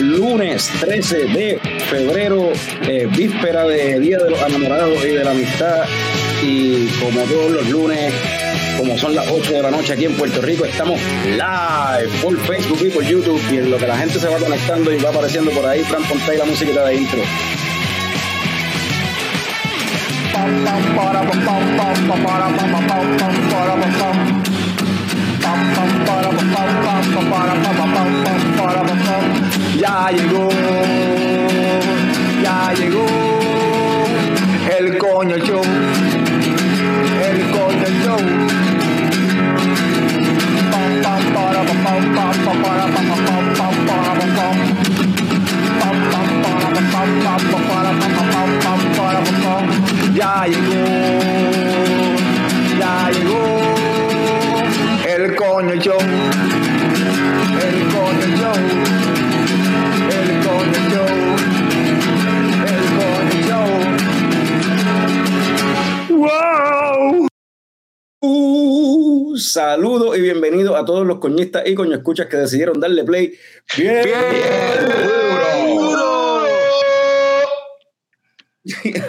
Lunes 13 de febrero, eh, víspera de Día de los Enamorados y de la Amistad. Y como todos los lunes, como son las 8 de la noche aquí en Puerto Rico, estamos live por Facebook y por YouTube. Y en lo que la gente se va conectando y va apareciendo por ahí, Fran, ponte ahí la música de intro. Ya llegó, ya llegó el coño show, el coño show. Ya llegó, ya llegó el coño show, el coño show, el coño show, el coño show. ¡Wow! Uh, saludos y bienvenidos a todos los coñistas y coño escuchas que decidieron darle play. Bien,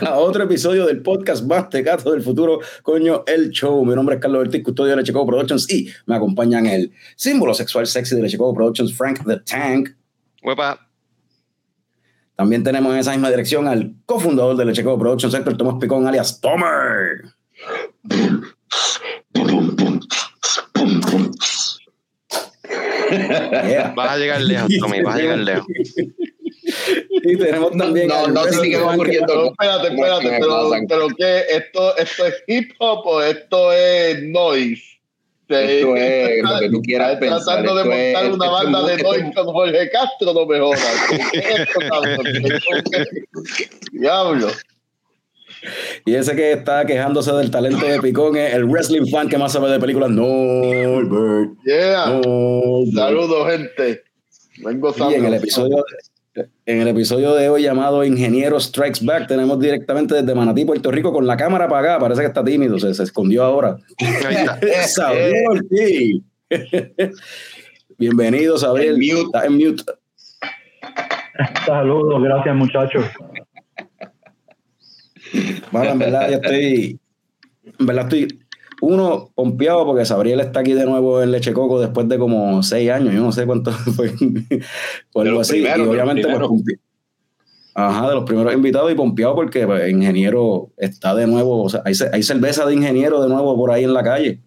a otro episodio del podcast más tecato del futuro, coño, el show. Mi nombre es Carlos Ortiz, custodio de Lechecoco Productions y me acompañan el símbolo sexual sexy de Lechecoco Productions, Frank the Tank. Huepa. También tenemos en esa misma dirección al cofundador de Lechecoco Productions, Héctor Tomás Picón, alias Tomer. Yeah. Vas a llegar lejos, Tommy, vas a llegar lejos. Y tenemos también. No, no va Fan, ocurriendo. Pero espérate, espérate, pero, pero ¿qué? ¿Esto, ¿Esto es hip hop o esto es noise? Esto es lo que tú quieras Estás pensar. tratando de montar una es banda de noise con Jorge Castro, no me jodas. ¿Qué es esto? Diablo. Y ese que está quejándose del talento de Picón es el wrestling fan que más sabe de películas. Norbert. Yeah. Norbert. Saludos, gente. Vengo Y en el episodio, en el episodio de hoy llamado Ingeniero Strikes Back, tenemos directamente desde Manatí, Puerto Rico, con la cámara apagada. Parece que está tímido, se, se escondió ahora. Sabriel Ortiz. Bienvenido, Sabriel. En mute. Está en mute. Saludos, gracias muchachos. Bueno, en verdad, yo estoy. En verdad, estoy. Uno, pompeado porque Sabriel está aquí de nuevo en Leche Coco después de como seis años. Yo no sé cuánto fue. o De algo los así. primeros, y de los obviamente, pues, Ajá, de los primeros invitados y pompeado porque pues, ingeniero está de nuevo. O sea, hay, ce- hay cerveza de ingeniero de nuevo por ahí en la calle,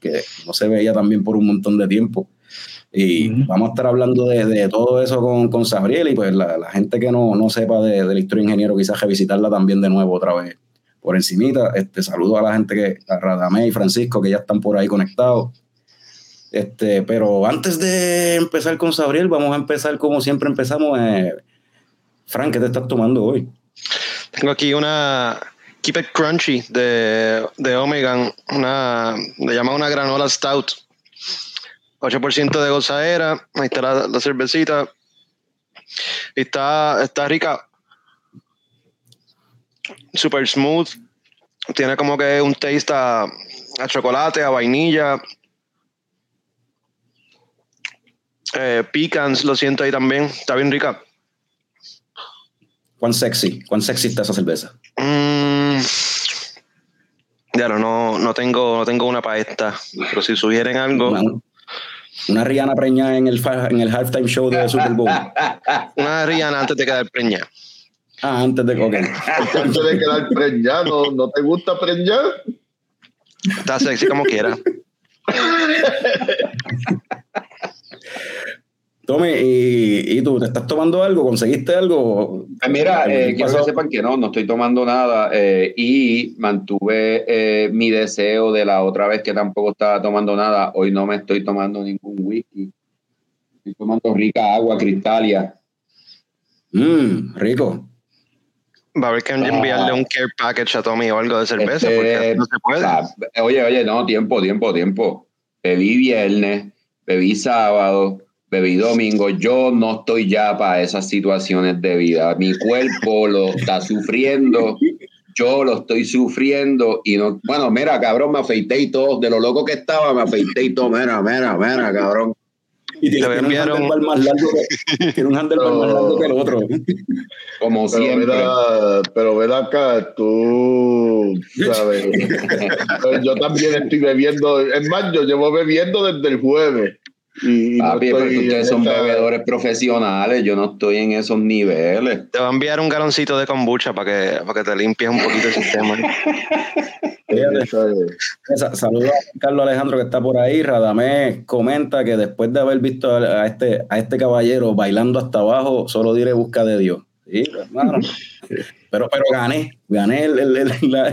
que no se veía también por un montón de tiempo. Y vamos a estar hablando de, de todo eso con, con Sabriel y pues la, la gente que no, no sepa de, de la historia de ingeniero, quizás revisitarla también de nuevo otra vez por encimita. Este, saludo a la gente que, a Radamé y Francisco, que ya están por ahí conectados. Este, pero antes de empezar con Sabriel, vamos a empezar como siempre empezamos. Eh, Frank, ¿qué te estás tomando hoy? Tengo aquí una Keep It Crunchy de, de Omegan, una, le llaman una granola stout. 8% de gozadera, ahí está la, la cervecita. Está, está rica. Super smooth. Tiene como que un taste a, a chocolate, a vainilla. Eh, pecans, lo siento ahí también. Está bien rica. ¿Cuán sexy? ¿Cuán sexy está esa cerveza? Mm, ya no, no, no tengo, no tengo una para esta. Pero si sugieren algo, Una, una Rihanna preñada en el, en el halftime show de Super Bowl. una Rihanna antes de quedar preñada. Ah, antes de ok. Antes de quedar preñado, ¿no te gusta preñar? Está sexy como quiera. Tome, y, y tú, ¿te estás tomando algo? ¿Conseguiste algo? Eh, Mira, eh, que sepan que no, no estoy tomando nada eh, y mantuve eh, mi deseo de la otra vez que tampoco estaba tomando nada. Hoy no me estoy tomando ningún whisky. Estoy tomando rica agua cristalia. Mmm, rico. Va a haber que enviarle un care package a Tommy o algo de cerveza, Este, porque no se puede. o sea, oye, oye, no, tiempo, tiempo, tiempo. Bebí viernes, bebí sábado, bebí domingo. Yo no estoy ya para esas situaciones de vida. Mi cuerpo lo está sufriendo. Yo lo estoy sufriendo y no. Bueno, mira, cabrón, me afeité y todo. De lo loco que estaba, me afeité y todo. Mira, mira, mira, cabrón. Y tiene, un handlebar más largo que, tiene un handlebar más largo que el otro. Como Pero siempre. mira, pero ven acá, tú sabes. yo también estoy bebiendo. Es más, yo llevo bebiendo desde el jueves. Y, no Papi, pero estoy ustedes son esa- bebedores profesionales, yo no estoy en esos niveles. Te va a enviar un galoncito de kombucha para que, para que te limpies un poquito el sistema. Saludos a Carlos Alejandro que está por ahí. Radamés comenta que después de haber visto a a este, a este caballero bailando hasta abajo, solo diré busca de Dios. Sí, hermano. Pero, pero gané, gané el, el, el, la-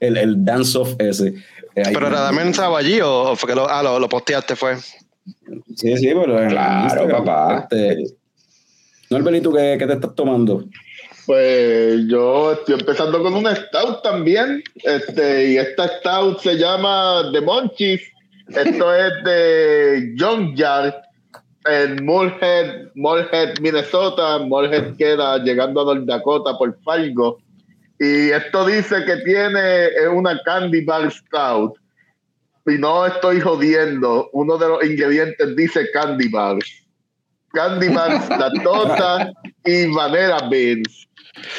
el- el dance-off ese. Eh, Pero Radamel estaba allí o, o fue que lo, ah, lo, lo posteaste fue. Sí, sí, pero en Claro, Instagram, papá. Este, no, Belito, ¿qué, ¿qué te estás tomando? Pues yo estoy empezando con una stout también. Este, y esta stout se llama The Monchis. Esto es de John Yard en Moorhead, Moorhead, Minnesota. Moorhead queda llegando a North Dakota por Fargo. Y esto dice que tiene es una candy bar stout. Y no estoy jodiendo. Uno de los ingredientes dice candy bars. Candy bars, lactosa y vanilla beans.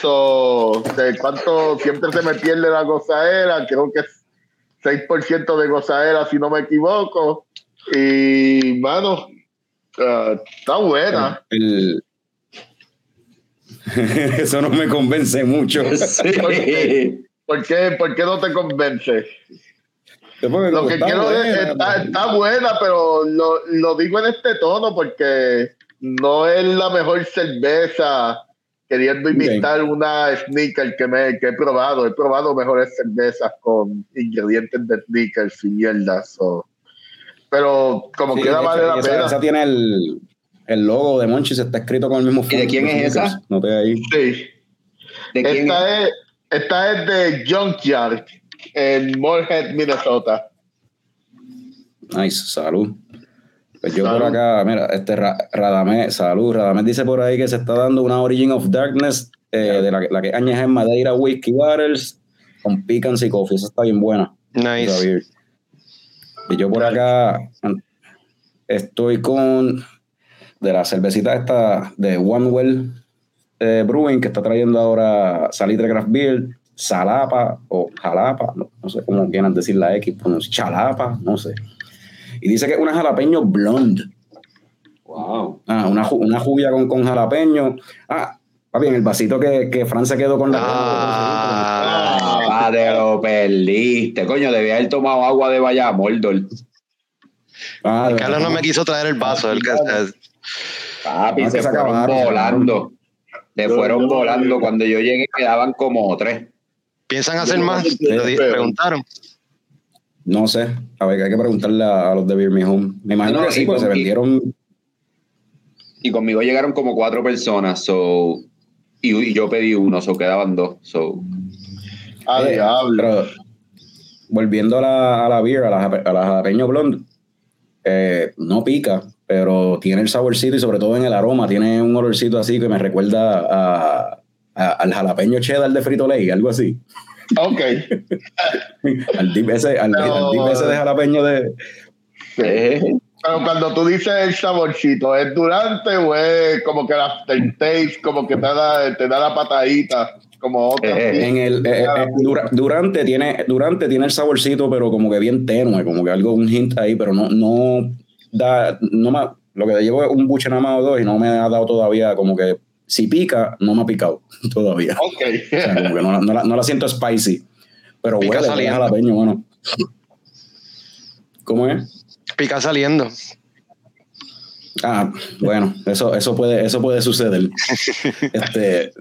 So, de cuánto siempre se me pierde la gozadera, creo que es 6% de gozadera, si no me equivoco. Y, mano, ah, está buena. El- Eso no me convence mucho. Sí. ¿Por qué, por qué no te convence? Lo que quiero buena, es, está, está buena, pero lo, lo digo en este tono porque no es la mejor cerveza queriendo imitar una sneaker que, me, que he probado. He probado mejores cervezas con ingredientes de sneakers y mierda. so. Pero como Sí, quiera de vale la esa, pena. esa tiene el, el logo de Monchis, está escrito con el mismo ¿Y de quién es esa? No te ahí. Sí. ¿De quién es? Esta es, esta es de Junkyard en Moorhead, Minnesota. Nice, salud. Pues yo por acá, mira, este Ra- Radamés, salud. Radamés dice por ahí que se está dando una Origin of Darkness eh, de la, la que añeja en Madeira Whiskey Barrels con pecans y coffee. Esa está bien buena. Nice. Y yo por acá estoy con de la cervecita esta de One Well eh, Brewing que está trayendo ahora Salitre Craft Beer, Salapa o Jalapa, no, no sé cómo quieran decir la X, Chalapa, no sé. Y dice que es una jalapeño blonde. Wow. Ah, una, una jubia con, con jalapeño. Ah, papi, en el vasito que, que Fran se quedó con la. Ah, Ah, te lo perdiste. Coño, debía haber tomado agua de Vallamordor. Ah, de Carlos no me quiso traer el vaso. El que, Papi, No, se que se fueron acabaron, volando. Se fueron yo- volando. Cuando yo llegué quedaban como tres. ¿Piensan hacer más? preguntaron. No sé. A ver, hay que preguntarle a, a los de Beer Me Home. Me imagino No, que sí, pues se vendieron. Y conmigo llegaron como cuatro personas. So, y, y yo pedí uno, so quedaban dos. So, Ah, Eh, diablo. pero volviendo a la, a la beer, a la, a la jalapeño blonde, eh, no pica, pero tiene el saborcito y sobre todo en el aroma, tiene un olorcito así que me recuerda a, a- al jalapeño cheddar de Frito Lay, algo así. Ok. Al dip ese, al, Pero- al dip ese de jalapeño de... Sí. eh, Pero cuando tú dices el saborcito, ¿es durante o es como que el aftertaste, como que te da, te da la patadita? Como otra. Eh, En el, eh, eh, dura- durante, tiene, durante tiene el saborcito, pero como que bien tenue, como que algo, un hint ahí, pero no, no da, no me, lo que llevo es un buche nada más o dos y no me ha dado todavía como que si pica, no me ha picado todavía. Ok. O sea, como que no, la- no la, no la siento spicy, pero Pica huele, saliendo. jalapeño, bueno. ¿Cómo es? Pica saliendo. Ah, bueno, eso, eso puede, eso puede suceder. Este,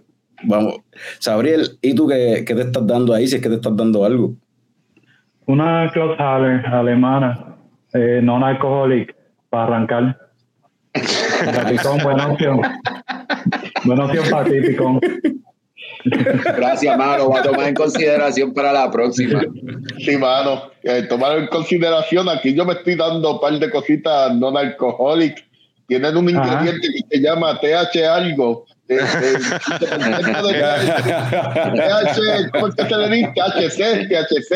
vamos. Sabriel, ¿y tú qué, qué te estás dando ahí? Si es que te estás dando algo. Una Haller alemana, eh, non alcoholic, para arrancar. Picón, buena opción. Buena opción para ti, Picón. gracias, mano. Voy a tomar en consideración para la próxima. Sí, mano. Eh, tomar en consideración, aquí yo me estoy dando un par de cositas non alcoholic. Tienen un Ajá. ingrediente que se llama TH algo. Eh, eh, TH, ¿cómo es que se le dice? THC, THC.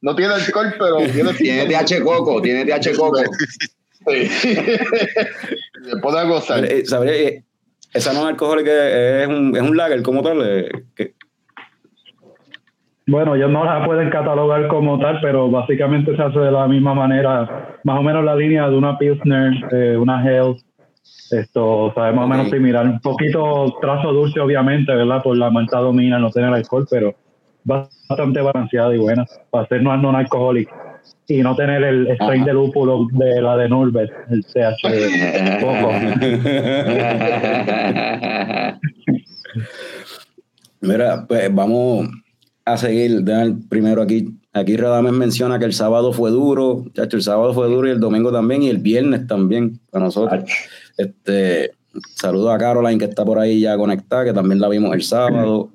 No tiene alcohol, pero tiene Tiene TH Coco, tiene TH Coco. Sí. Se pone a gozar. Eh, ¿sabría, esa no es alcohólica, es un, es un lager como tal. eh, Bueno, ellos no la pueden catalogar como tal, pero básicamente se hace de la misma manera, más o menos la línea de una Pilsner, eh, una Hell. Esto, sabe más o menos similar. Un poquito trazo dulce, obviamente, ¿verdad? Por la malta domina, no tener alcohol, pero bastante balanceada y buena para ser no non alcohólico y no tener el strain de lúpulo de la de Norbert, el CH poco. Mira, pues vamos a seguir. Primero aquí. Aquí Radames menciona que el sábado fue duro, chacho, el sábado fue duro y el domingo también y el viernes también para nosotros. Este, saludo a Caroline que está por ahí ya conectada, que también la vimos el sábado.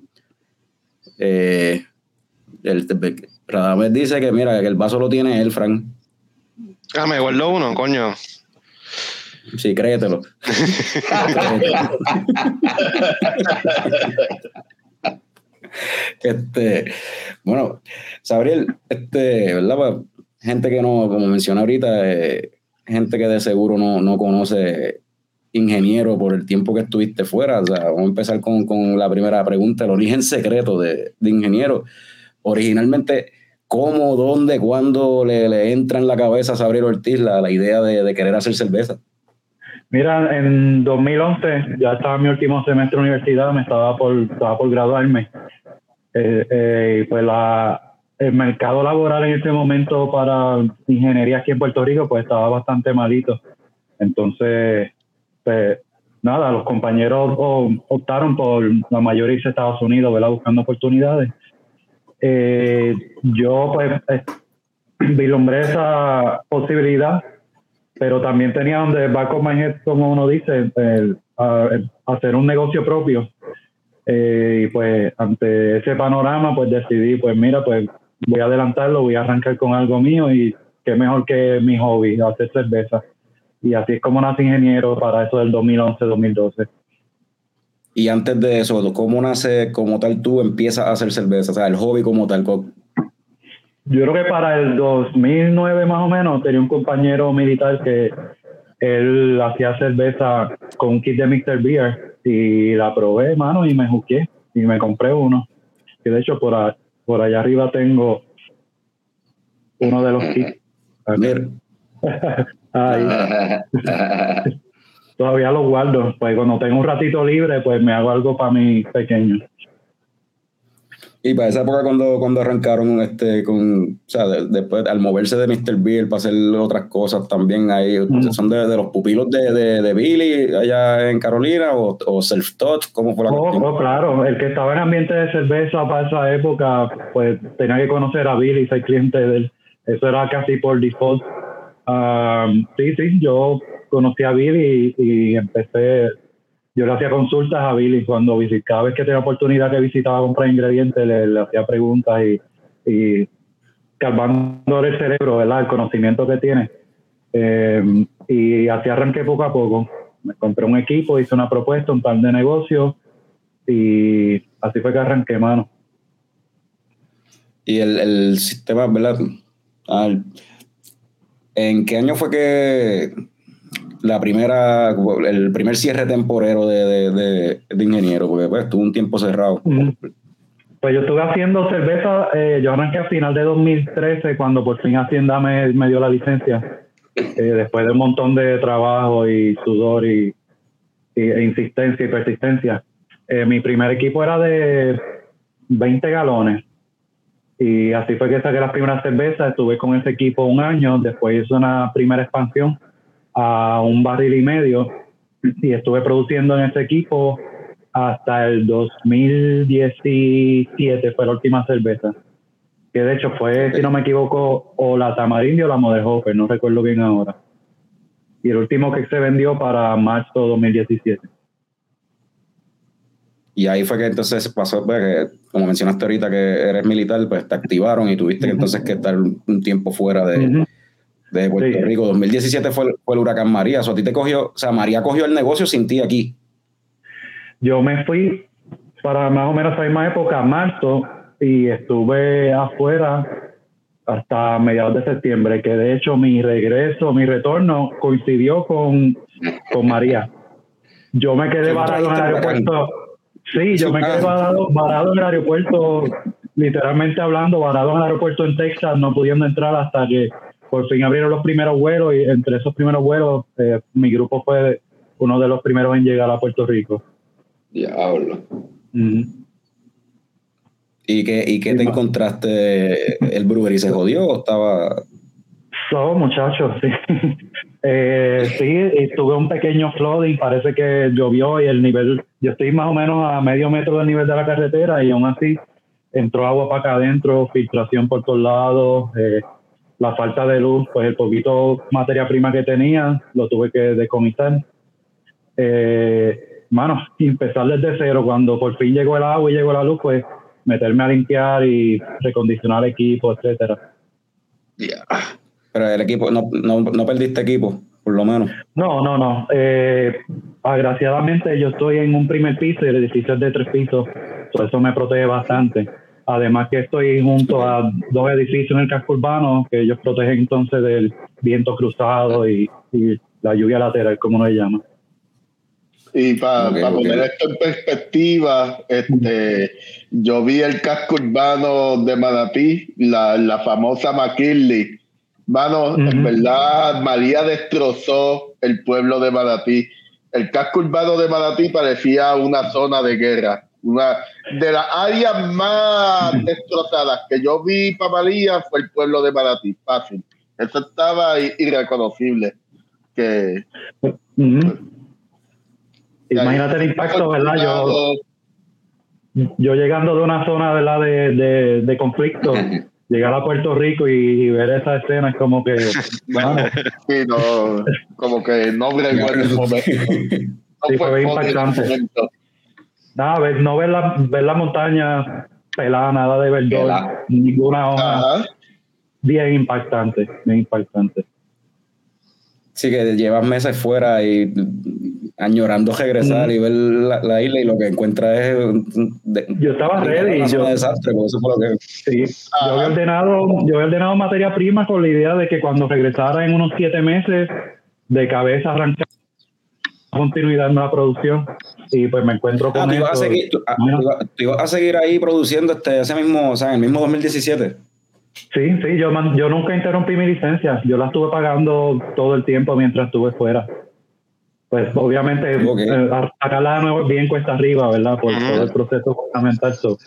Eh, el, Radames dice que mira, que el vaso lo tiene él, Frank. Ah, me guardo uno, coño. Sí, créetelo. este, bueno, Sabriel, este, ¿verdad? Pues, gente que no, como mencioné ahorita, eh, gente que de seguro no, no conoce ingeniero por el tiempo que estuviste fuera. O sea, vamos a empezar con, con la primera pregunta, el origen secreto de, de ingeniero. Originalmente, ¿cómo, dónde, cuándo le, le entra en la cabeza a Sabriel Ortiz la, la idea de, de querer hacer cerveza? Mira, en 2011 ya estaba en mi último semestre de universidad, me estaba por, estaba por graduarme. Eh, eh, pues la, el mercado laboral en ese momento para ingeniería aquí en Puerto Rico pues estaba bastante malito. Entonces, pues nada, los compañeros optaron por la mayoría a Estados Unidos, ¿verdad? Buscando oportunidades. Eh, yo pues eh, esa posibilidad pero también tenía donde my head, como uno dice, hacer un negocio propio. Eh, y pues ante ese panorama, pues decidí, pues mira, pues voy a adelantarlo, voy a arrancar con algo mío y qué mejor que mi hobby, hacer cerveza. Y así es como nace ingeniero para eso del 2011-2012. Y antes de eso, ¿cómo nace como tal tú empiezas a hacer cerveza? O sea, el hobby como tal. Yo creo que para el 2009 más o menos tenía un compañero militar que él hacía cerveza con un kit de Mr. Beer y la probé, mano, y me juqué y me compré uno. Y de hecho por, a- por allá arriba tengo uno de los kits. Ahí, todavía lo guardo. Pues cuando tengo un ratito libre, pues me hago algo para mi pequeño. y para esa época cuando, cuando arrancaron este con, o sea, de- después al moverse de Mr. Beer para hacer otras cosas también ahí. ¿son de, de los pupilos de, de, de Billy allá en Carolina o, o self-taught? ¿Cómo fue la Oh, oh, claro, el que estaba en ambiente de cerveza para esa época, pues tenía que conocer a Billy, ser cliente de él. Eso era casi por default. Um, sí, sí, yo conocí a Billy y, empecé, yo le hacía consultas a Billy cuando visitaba, cada vez que tenía oportunidad que visitaba a comprar ingredientes, le, hacía preguntas y, y calmándole el cerebro, ¿verdad? El conocimiento que tiene. Eh, y así arranqué poco a poco. Me compré un equipo, hice una propuesta, un plan de negocio y así fue que arranqué, mano. Y el, el sistema, ¿verdad? Al- ¿En qué año fue que la primera, el primer cierre temporero de, de, de- de ingeniero? Porque pues estuvo un tiempo cerrado. Pues yo estuve haciendo cerveza, eh, yo arranqué a final de 2013 cuando por fin Hacienda me, me dio la licencia. Eh, después de un montón de trabajo y sudor y, y- e insistencia y persistencia. Eh, mi primer equipo era de 20 galones. Y así fue que saqué las primeras cervezas. Estuve con ese equipo un año. Después hice una primera expansión a un barril y medio. Y estuve produciendo en ese equipo hasta el 2017 fue la última cerveza. Que de hecho fue, si no me equivoco, o la Tamarindo o la Model Hopper, no recuerdo bien ahora. Y el último que se vendió para marzo 2017. Y ahí fue que entonces pasó, pues, que, como mencionaste ahorita que eres militar, pues te activaron y tuviste que entonces que estar un tiempo fuera de. De Puerto Sí. Rico. 2017 fue, el- fue el huracán María. O sea, a ti te cogió, o sea, María cogió el negocio sin ti aquí. Yo me fui para más o menos esa misma época, marzo, y estuve afuera hasta mediados de septiembre, que de hecho mi regreso, mi retorno coincidió con, con María. Yo me quedé varado en el aeropuerto. Sí, yo me quedé varado, varado en el aeropuerto, literalmente hablando, varado en el aeropuerto en Texas, no pudiendo entrar hasta que por fin abrieron los primeros vuelos y entre esos primeros vuelos eh, mi grupo fue uno de los primeros en llegar a Puerto Rico. Diablo. Ujú. ¿Y qué, y qué te encontraste? ¿El brewery se jodió o estaba...? So, muchachos, sí. Eh, sí, y tuve un pequeño flooding, parece que llovió y el nivel, yo estoy más o menos a medio metro del nivel de la carretera y aún así entró agua para acá adentro, filtración por todos lados, eh, la falta de luz, pues el poquito materia prima que tenía lo tuve que decomisar. Eh, mano, empezar desde cero, cuando por fin llegó el agua y llegó la luz, pues meterme a limpiar y recondicionar equipo, etcétera. Ya. Pero el equipo, no, no, no perdiste equipo, por lo menos. No, no, no. Eh, agraciadamente yo estoy en un primer piso y el edificio es de tres pisos, por eso me protege bastante. Además que estoy junto a dos edificios en el casco urbano que ellos protegen entonces del viento cruzado y, y la lluvia lateral, como uno le llama. Y para poner esto en perspectiva, este, yo vi el casco urbano de Manatí, la, la famosa McKinley. Mano, en verdad, María destrozó el pueblo de Manatí. El casco urbano de Manatí parecía una zona de guerra. Una de las áreas más destrozadas que yo vi para María fue el pueblo de Manatí. Fácil. Eso estaba irreconocible. Que. Imagínate el impacto, ¿verdad? Yo, yo llegando de una zona ¿verdad? De, de, de conflicto, llegar a Puerto Rico y, y ver esa escena es como que, bueno, Sí, no, como que no. No Sí, fue el impactante. Nada, ver, no ver la, ver la montaña pelada, nada de verdor, Pelada. ninguna hoja, Ajá. bien impactante, bien impactante. Sí, que llevas meses fuera y añorando regresar y ver la, la isla y lo que encuentras es... de- Yo estaba ready, zona yo- de desastre, por eso fue lo que... Sí, yo había ordenado, yo había ordenado materia prima con la idea de que cuando regresara en unos siete meses de cabeza arrancar continuidad en la producción y pues me encuentro Ah, con tú ibas, a seguir, tú, ah, Mira. tú ibas- tú ibas a seguir ahí produciendo este, ese mismo, o sea, en el mismo 2017. Sí, sí, yo, yo nunca interrumpí mi licencia, yo la estuve pagando todo el tiempo mientras estuve fuera. Pues obviamente eh, sacarla de nuevo bien cuesta arriba, ¿verdad? Por todo el proceso fundamental. So,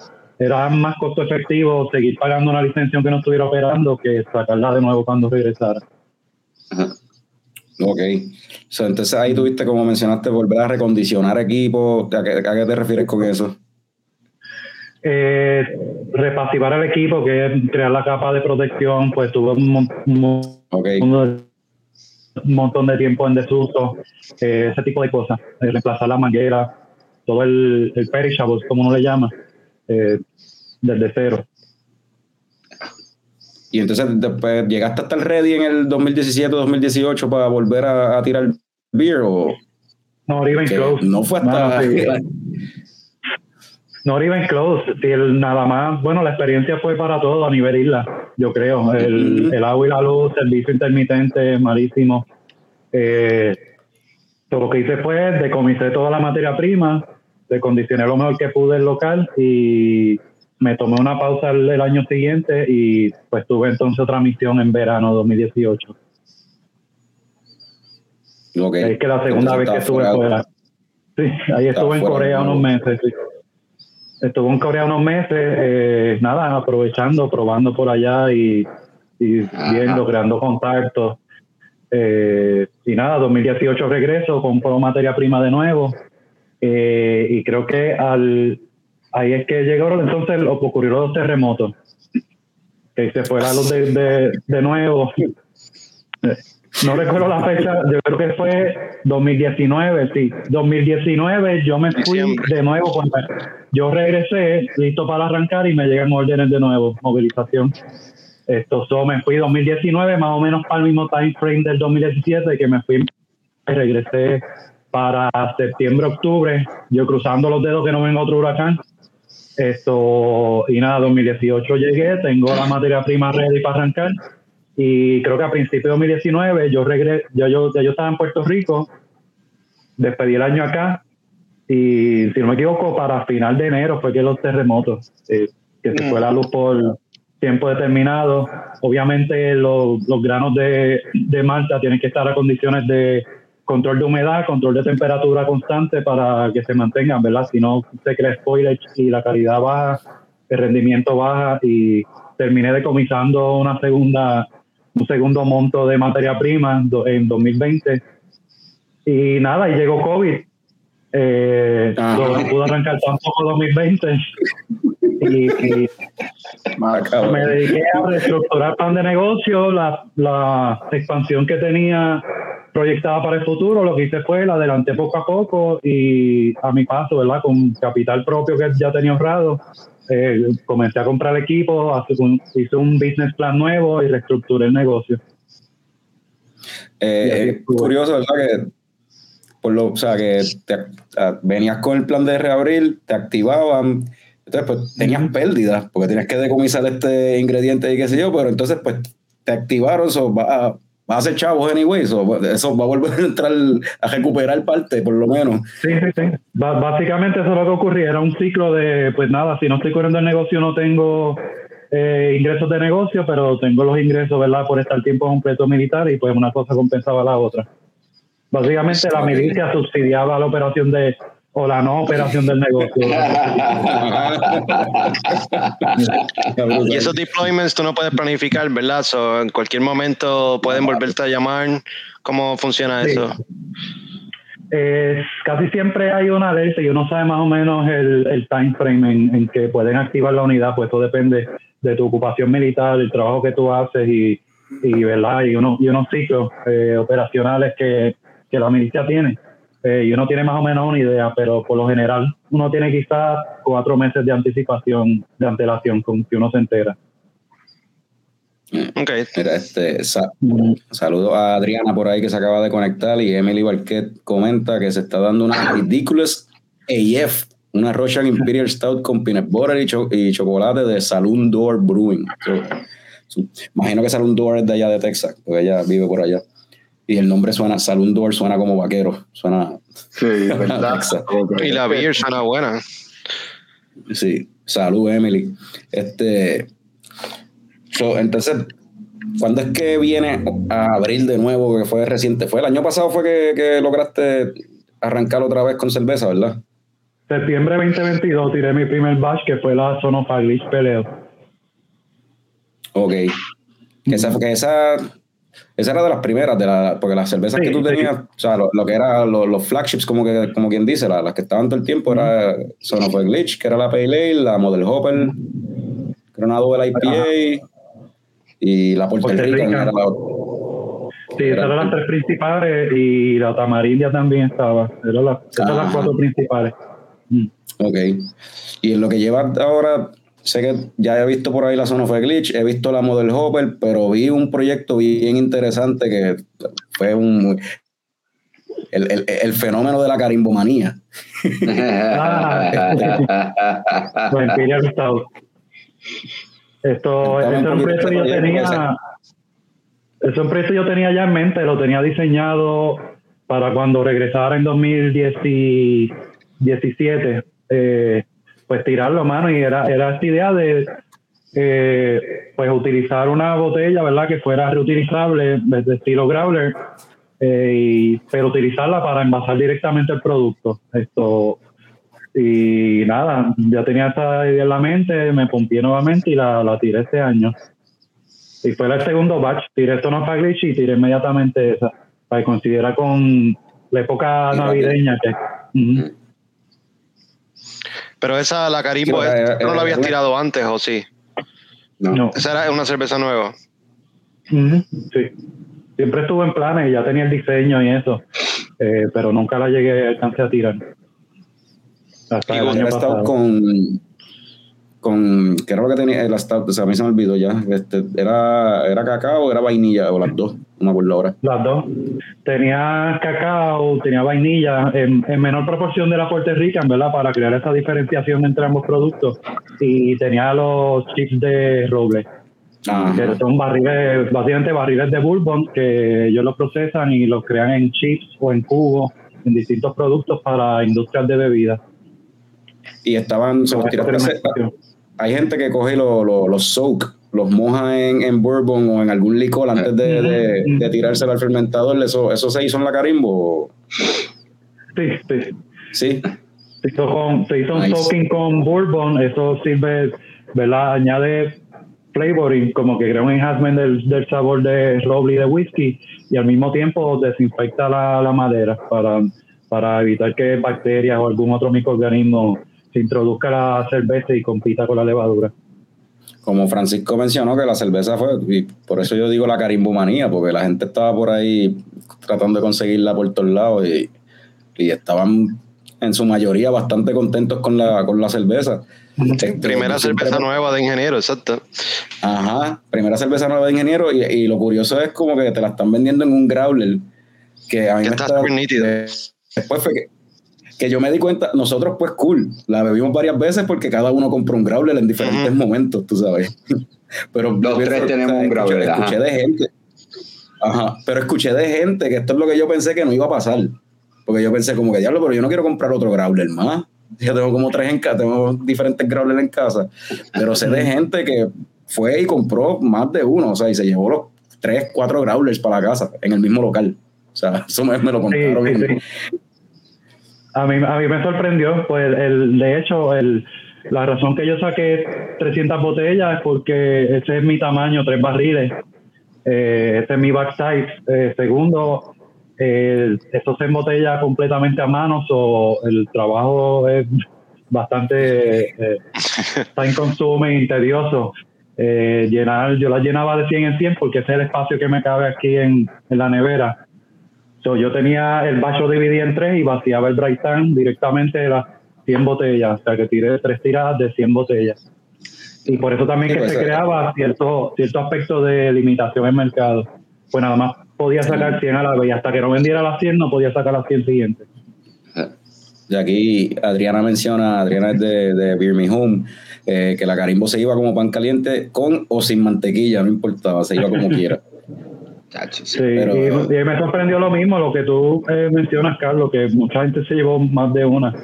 era más costo efectivo seguir pagando una licencia que no estuviera operando que sacarla de nuevo cuando regresara. Ok. So, entonces ahí tuviste, como mencionaste, volver a recondicionar equipo. ¿A qué, a qué te refieres con eso? Eh, repasivar el equipo, que es crear la capa de protección, pues tuve un, mon- un un montón de tiempo en desuso, eh, ese tipo de cosas, eh, reemplazar la manguera, todo el, el perishable, como uno le llama, eh, desde cero. Y entonces después llegaste hasta el ready en el 2017-2018 para volver a, a tirar beer o No even close. no fue hasta Mano, sí. Not even close. Sí, el- nada más, bueno, la experiencia fue para todo a nivel isla, yo creo. El, el agua y la luz, servicio intermitente, malísimo. Eh, todo lo que hice fue decomisé toda la materia prima, decondicioné lo mejor que pude el local y me tomé una pausa el, el año siguiente y pues tuve entonces otra misión en verano 2018. Ok. Es que la segunda Entonces vez que estuve fuera. Sí, ahí estuve en Corea unos meses. sí. Estuve en Corea unos meses, eh, nada, aprovechando, probando por allá y, y viendo, creando contactos. Eh, y nada, 2018 regreso, compro materia prima de nuevo. eh, y creo que al ahí es que llegó entonces ocurrieron los terremotos. Que se fue la luz de, de, de nuevo. No recuerdo la fecha, yo creo que fue 2019, sí. 2019 yo me fui Diciembre. de nuevo, cuando yo regresé listo para arrancar y me llegan órdenes de nuevo, movilización. Esto, so, me fui 2019, más o menos para el mismo time frame del 2017, que me fui y regresé para septiembre, octubre, yo cruzando los dedos que no venga otro huracán. Esto, y nada, 2018 llegué, tengo la materia prima ready para arrancar. Y creo que a principios de 2019 yo regresé, ya yo, ya yo estaba en Puerto Rico, despedí el año acá y si no me equivoco para final de enero fue que los terremotos, eh, que se fue la luz por tiempo determinado. Obviamente los, los granos de, de malta tienen que estar a condiciones de control de humedad, control de temperatura constante para que se mantengan, ¿verdad? Si no se crea spoilage y la calidad baja, el rendimiento baja y terminé decomisando una segunda un segundo monto de materia prima en 2020 y nada, y llegó COVID. Eh, no pude arrancar tampoco 2020 y, me dediqué a reestructurar plan de negocio, la, la expansión que tenía proyectada para el futuro, lo que hice fue la adelanté poco a poco y a mi paso, ¿verdad? Con capital propio que ya tenía ahorrado, eh, comencé a comprar equipo, hace un- hice un business plan nuevo y reestructuré el negocio. Eh, es estuvo. curioso, ¿verdad? Que, por lo, o sea, que te- venías con el plan de reabrir, te activaban, entonces pues tenías pérdidas, porque tenías que decomisar este ingrediente y qué sé yo, pero entonces pues te activaron, so, va a, va a ser chavos anyway, so, eso va a volver a entrar a recuperar parte, por lo menos. Sí, sí, sí. Básicamente eso es lo que ocurría. Era un ciclo de, pues nada, si no estoy corriendo el negocio no tengo eh, ingresos de negocio, pero tengo los ingresos, ¿verdad? Por estar tiempo completo militar y pues una cosa compensaba la otra. Básicamente la milicia subsidiaba la operación de, o la no operación del negocio. Y esos deployments tú no puedes planificar, ¿verdad? So, en cualquier momento pueden volverte a llamar. ¿Cómo funciona Sí. eso? Eh, casi siempre hay una alerta y uno sabe más o menos el, el time frame en, en que pueden activar la unidad, pues todo depende de tu ocupación militar, del trabajo que tú haces y, y verdad y, uno, y unos ciclos eh, operacionales que, que la milicia tiene. Eh, y uno tiene más o menos una idea, pero por lo general uno tiene quizás cuatro meses de anticipación, de antelación con que uno se entera. Ok. Mira, este, sa- saludo a Adriana por ahí que se acaba de conectar y Emily Barquet comenta que se está dando una ridiculous AF, una Russian Imperial Stout con peanut butter y, cho- y chocolate de Saloon Door Brewing. So, imagino que Saloon Door es de allá de Texas, porque ella vive por allá. Y el nombre suena, Saloon Door suena como vaquero, suena, Sí, ¿verdad? Y la beer suena buena. Sí, salud, Emily. Este, so, entonces, ¿cuándo es que viene a abrir de nuevo? Que fue reciente. Fue el año pasado fue que, que lograste arrancar otra vez con cerveza, ¿verdad? Septiembre 2022 tiré mi primer batch que fue la Sonofaglish Peleo. Ok. Que esa, que esa, esa era de las primeras, de la, porque las cervezas Sí, que tú sí. tenías, o sea, lo, lo que eran los, los flagships, como, que, como quien dice, la- las que estaban todo el tiempo, era Son of Glitch, que era la Pale Ale, la Model Hopper, que era una Double IPA, y la Puerto Puerto Rican Rican. era la otra. Sí, esas eran las tres principales y la tamarindia también estaba. Eran las, esas eran las cuatro principales. Mm. Ok. Y en lo que lleva ahora, sé que ya he visto por ahí la Zona a Glitch, he visto la Model Hopper, pero vi un proyecto bien interesante que fue un. El, el- el fenómeno de la carimbomanía. Los Imperial Stout. Esto, Cuéntame ese un proyecto yo tenía. Ese proyecto yo tenía ya en mente, lo tenía diseñado para cuando regresara en 2017, eh, pues tirarlo, mano, y era, era esta idea de eh, pues utilizar una botella, ¿verdad? Que fuera reutilizable, de, estilo growler, eh, y- pero utilizarla para envasar directamente el producto. Esto, y nada, ya tenía esa idea en la mente, me pompié nuevamente y la, la tiré este año. Y fue el segundo batch, tiré Son of a Glitch y tiré inmediatamente esa, para que coincidiera con la época navideña que... Ujú. Pero esa, la Carimbo, Sí, era- ¿tú no era- la habías era- tirado antes o sí? No. No. Esa era una cerveza nueva. Sí. Siempre estuve en planes y ya tenía el diseño y eso, eh, pero nunca la llegué, alcancé a tirar. Hasta Y el año pasado. con, con, ¿qué era lo que tenía el stout? O sea, a mí se me olvidó ya. Este, ¿era, ¿Era cacao o era vainilla? O las dos, no me acuerdo ahora. Las dos. Tenía cacao, tenía vainilla, en, en menor proporción de la Puerto Rican, ¿verdad? Para crear esa diferenciación entre ambos productos. Y tenía los chips de roble, Ajá. que son barriles, básicamente barriles de bourbon, que ellos los procesan y los crean en chips o en cubos, en distintos productos para industrias de bebidas. Y estaban, se los tiraste hay gente que coge lo- lo- los soak, los moja en, en bourbon o en algún licor antes de, de, de tirárselo al fermentador. ¿Eso, ¿Eso se hizo en la carimbo? Sí, sí. Sí. Se hizo, con, se hizo un Nice. soaking con bourbon, eso sirve, ¿verdad? Añade flavoring, como que crea un enhancement del, del sabor de roble y de whisky, y al mismo tiempo desinfecta la, la madera para, para evitar que bacterias o algún otro microorganismo se introduzca la cerveza y compita con la levadura. Como Francisco mencionó que la cerveza fue, y por eso yo digo la carimbomanía, porque la gente estaba por ahí tratando de conseguirla por todos lados y, y estaban en su mayoría bastante contentos con la, con la cerveza. Este, Primera siempre- cerveza nueva de ingeniero, exacto. Ajá, primera cerveza nueva de ingeniero y, y lo curioso es como que te la están vendiendo en un growler que a mí Que me está está- nítido. Después fue que, que yo me di cuenta, nosotros pues cool, la bebimos varias veces porque cada uno compró un growler en diferentes momentos, tú sabes. Pero Los tres tenemos un escuché- growler. Escuché de gente. Ajá, pero escuché de gente que esto es lo que yo pensé que no iba a pasar. Porque yo pensé como que diablo, pero yo no quiero comprar otro growler más. Yo tengo como tres en casa, tengo diferentes growlers en casa. Pero sé de gente que fue y compró más de uno, o sea, y se llevó los tres, cuatro growlers para la casa en el mismo local. O sea, eso me, me lo contaron. sí. A mí, a mí me sorprendió, pues el, de hecho, el, la razón que yo saqué 300 botellas es porque ese es mi tamaño, tres barriles. Eh, ese es mi backside. Eh, segundo, eh, esto se embotella completamente a mano, o el trabajo es bastante eh, time consuming y tedioso. Eh, llenar, yo la llenaba de 100 en 100 porque ese es el espacio que me cabe aquí en, en la nevera. So, yo tenía el vaso dividido en tres y vaciaba el bright tank directamente de las 100 botellas. O sea, que tiré tres tiradas de 100 botellas. Y por eso también Sí, que pues, se eh. creaba cierto, cierto aspecto de limitación en mercado. Pues nada más podía sacar 100 a la vez y hasta que no vendiera las 100 no podía sacar las 100 siguientes. Y aquí Adriana menciona, Adriana es de, de Beer Me Home, eh, que la carimbo se iba como pan caliente con o sin mantequilla, no importaba, se iba como quiera. Chacho, sí. Sí, Pero- y, y me sorprendió lo mismo, lo que tú eh, mencionas, Carlos, que mucha gente se llevó más de una.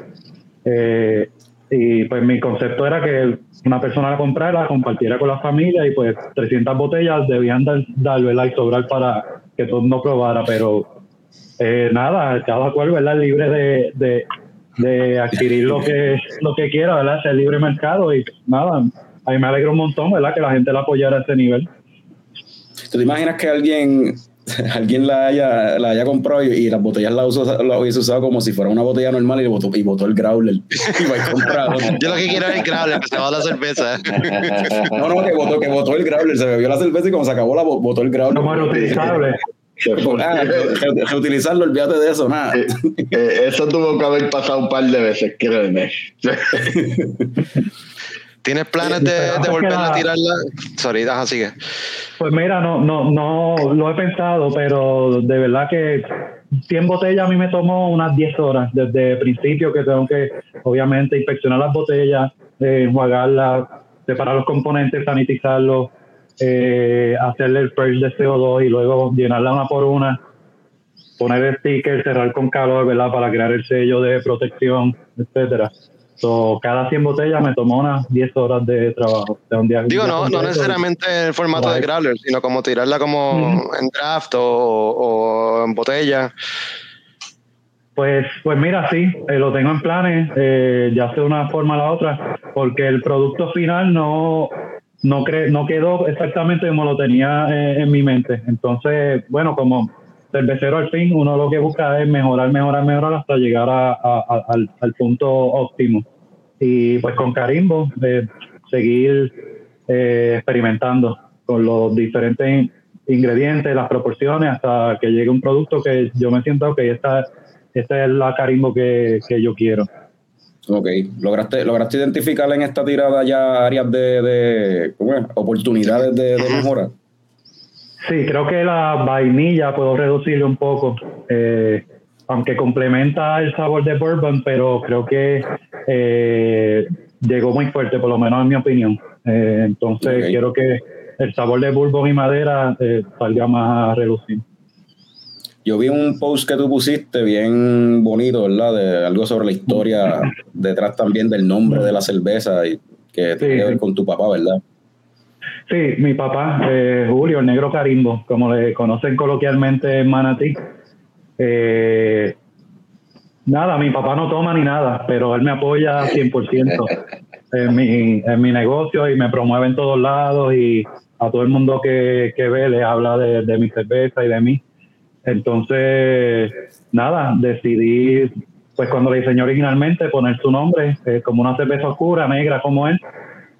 Eh, y pues mi concepto era que una persona la comprara, compartiera con la familia y pues 300 botellas debían dar, dar ¿verdad? y sobrar para que todo el mundo probara, pero eh, nada, cada cual ¿verdad? libre de, de, de adquirir lo que lo que quiera, ¿verdad? Es el libre mercado y nada, a mí me alegra un montón, ¿verdad? Que la gente la apoyara a ese nivel. ¿Tú te imaginas que alguien, alguien la, haya, la haya comprado y, y las botellas la, usó, la hubiese usado como si fuera una botella normal y botó, y botó el growler? Y va a comprar otro. Yo lo que quiero es el growler, que se va a la cerveza. No, no, que botó, que botó el growler, se bebió la cerveza y cuando se acabó la bo- botó el growler. Como reutilizable. Ah, re- reutilizarlo, olvídate de eso, nada. Eh, eh, eso tuvo que haber pasado un par de veces, créeme. ¿Tienes planes de, de volverla a tirarla? Sorry, ajá, sigue. Pues mira, no, no, no lo he pensado, pero de verdad que 100 botellas a mí me tomó unas 10 horas desde el principio que tengo que, obviamente, inspeccionar las botellas, eh, enjuagarlas, separar los componentes, sanitizarlos, eh, hacerle el purge de CO2 y luego llenarla una por una, poner el sticker, cerrar con calor, ¿verdad? Para crear el sello de protección, etcétera. So, cada 100 botellas me tomó unas 10 horas de trabajo. Sea, un día- Digo, no, no necesariamente en el formato de growler, sino como tirarla como en draft o, o en botella. Pues, pues mira, sí, eh, lo tengo en planes, eh, ya sea de una forma o la otra, porque el producto final no, no, cre- no quedó exactamente como lo tenía eh, en mi mente. Entonces, bueno, como cervecero al fin, uno lo que busca es mejorar, mejorar, mejorar hasta llegar a- al, al punto óptimo. Y pues con Carimbo, seguir eh, experimentando con los diferentes in- ingredientes, las proporciones, hasta que llegue un producto que yo me siento que esta, esta es la Carimbo que, que yo quiero. Ok, ¿lograste, lograste identificar en esta tirada ya áreas de, de oportunidades de, de mejora? Sí, creo que la vainilla puedo reducirle un poco, eh, aunque complementa el sabor de bourbon, pero creo que eh, llegó muy fuerte, por lo menos en mi opinión. Eh, entonces quiero que el sabor de bourbon y madera salga más a relucir. Yo vi un post que tú pusiste bien bonito, ¿verdad? De algo sobre la historia detrás también del nombre de la cerveza y que tiene que ver sí. con tu papá, ¿verdad? Sí, mi papá, eh, Julio, el negro carimbo, como le conocen coloquialmente en Manatí. Eh, nada, mi papá no toma ni nada, pero él me apoya 100% en mi, en mi negocio y me promueve en todos lados y a todo el mundo que, que ve le habla de, de mi cerveza y de mí. Entonces, nada, decidí, pues cuando le diseñé originalmente, poner su nombre eh, como una cerveza oscura, negra como él.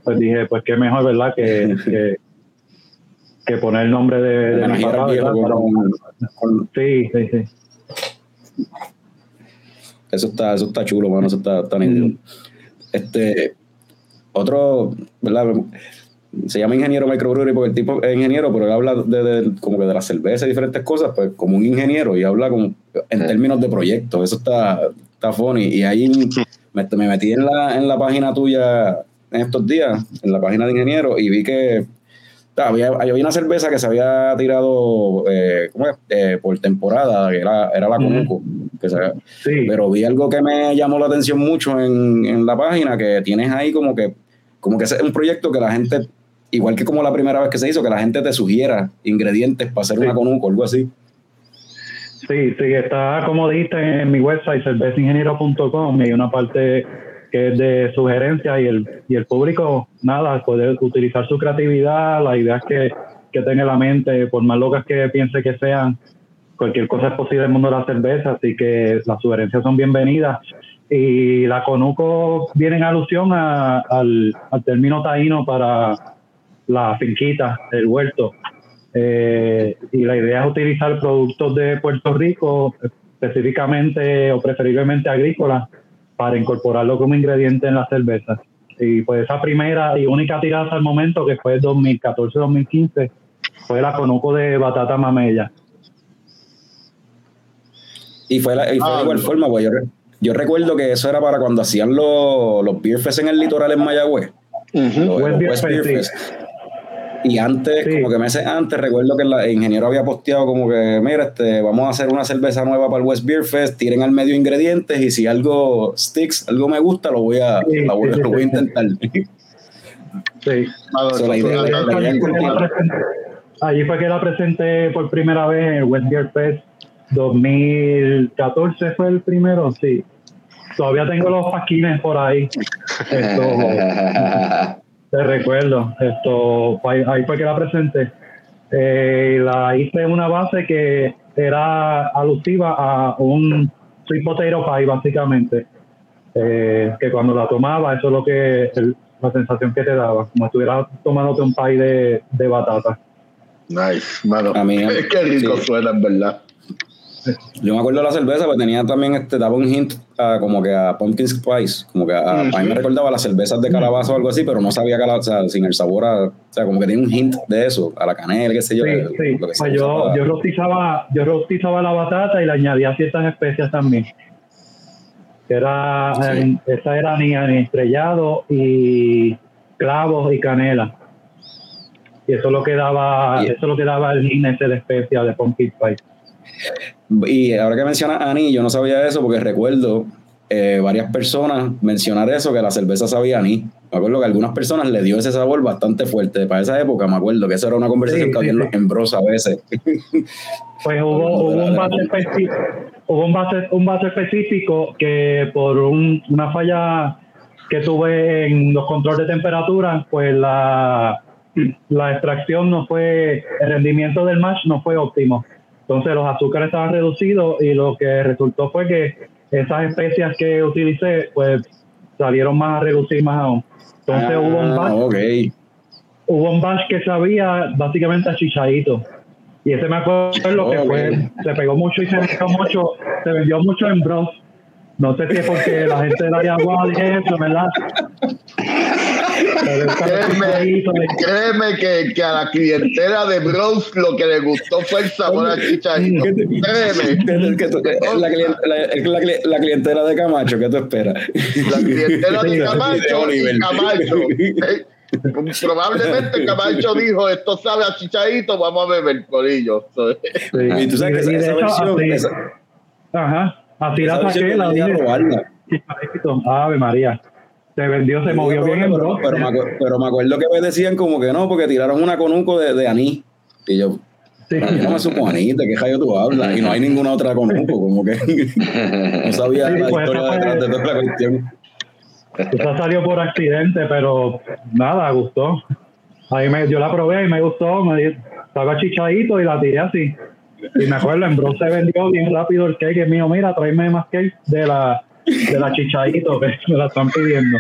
Pues dije, pues qué mejor, ¿verdad? Que, que, que poner el nombre de, de mi papá, viejo ¿verdad? con- con- Sí, sí, sí. Eso está, eso está chulo, mano, eso está, está. Mm. Este, otro, ¿verdad? Se llama ingeniero microbrewery porque el tipo es ingeniero, pero él habla de, de- como que de la cerveza y diferentes cosas, pues como un ingeniero y habla como en términos de proyectos. Eso está, está funny. Y ahí me, me metí en la, en la página tuya en estos días, en la página de ingeniero, y vi que había, había una cerveza que se había tirado eh, ¿cómo es? Eh, por temporada, que era, era la. Conuco. Que se, Sí, pero vi algo que me llamó la atención mucho en, en la página, que tienes ahí como que, como que es un proyecto que la gente, igual que como la primera vez que se hizo, que la gente te sugiera ingredientes para hacer Sí. una conuco, algo así. Sí, sí, está como dijiste en mi website, cervezaingeniero.com, y hay una parte que es de sugerencias y el, y el público, nada, puede utilizar su creatividad, las ideas que, que tenga en la mente, por más locas que piense que sean, cualquier cosa es posible en el mundo de la cerveza, así que las sugerencias son bienvenidas. Y la Conuco viene en alusión al, al término taíno para la finquita, el huerto. Eh, y la idea es utilizar productos de Puerto Rico, específicamente o preferiblemente agrícolas, para incorporarlo como ingrediente en la cerveza. Y pues esa primera y única tirada hasta el momento, que fue 2014-2015, fue la Conuco de Batata Mamella. Y fue, la, y fue Ah, de igual no. forma, pues yo, yo recuerdo que eso era para cuando hacían los, los beer fest en el litoral en Mayagüez. Los- West los Beer West Fest, Beer sí. Fest. Y antes, Sí. como que meses antes, recuerdo que el ingeniero había posteado como que, mira, este, vamos a hacer una cerveza nueva para el West Beer Fest, tiren al medio ingredientes y si algo sticks, algo me gusta, lo voy a, Sí, la voy- sí, sí, lo voy a intentar. Sí. Allí fue que la presenté- Allí fue que la presenté por primera vez en el West Beer Fest 2014 fue el primero, sí. Todavía tengo los paquines por ahí. Esto, te recuerdo. Esto, ahí, ahí fue que la presenté. Eh, la hice en una base que era alusiva a un sweet potato pie, básicamente. Eh, que cuando la tomaba, eso es lo que el- la sensación que te daba, como si estuvieras tomándote un pie de, de batata. Nice, mano. A mí, Qué rico sí. suena, en verdad. Yo me acuerdo de la cerveza, pues tenía también, este, daba un hint a, como que a pumpkin spice, como que a, a mí me recordaba las cervezas de calabaza o algo así, pero no sabía calabaza, o sea, sin el sabor a, o sea, como que tenía un hint de eso, a la canela, qué sé yo. Sí, lo- sí. lo que se Pues yo, yo rostizaba, yo rostizaba la batata y le añadía ciertas especias también. Era, Sí. eh, esa era ni, ni estrellado y clavos y canela. Y eso lo que daba, eso lo que daba el hint ese de especia de pumpkin spice. Y ahora que mencionas anís, yo no sabía eso porque recuerdo eh, varias personas mencionar eso, que la cerveza sabía anís. Me acuerdo que a algunas personas le dio ese sabor bastante fuerte. Para esa época me acuerdo que eso era una conversación Sí, que había sí, en, a veces. Pues hubo, hubo un base específico, hubo un base, un base específico que por un- una falla que tuve en los controles de temperatura, pues la, la extracción no fue, el rendimiento del mash no fue óptimo. Entonces los azúcares estaban reducidos y lo que resultó fue que esas especias que utilicé, pues salieron más a reducir más aún. Entonces hubo un Ah, batch ok. hubo un batch que sabía básicamente a chichadito. Y ese me acuerdo que Ok. fue, se pegó mucho y se vendió mucho, se vendió mucho en Bros. No sé si es porque la gente de la agua dice eso, ¿verdad? Créeme, créeme que, que a la clientela de Bros lo que le gustó fue el sabor a chicharito. Créeme. Que tú- la, clien- la- la la clientela de Camacho, ¿qué tú esperas? La clientela de Camacho de Oliver. y Camacho. Eh, Probablemente Camacho dijo, esto sabe a chichadito, vamos a beber por ellos. sí. Y tú sabes que esa, esa versión, así- esa, Ajá, así esa la saqué, la dije. Ave María. Se vendió, se movió bien en pero, bro. pero, me acuerdo, pero me acuerdo que me decían como que no, porque tiraron una conuco de, de anís. Y yo, Sí. "Pero yo no me supo anís, ¿de qué rayo tú hablas? Y no hay ninguna otra conuco, como que no sabía Sí, la pues, historia detrás de toda la cuestión. Esa salió por accidente, pero nada, gustó. Ahí me, yo la probé y me gustó, me di, estaba chichadito y la tiré así. Y me acuerdo, en Bro se vendió bien rápido el cake mío. Mira, tráeme más cake de la, de la chichadito que me la están pidiendo.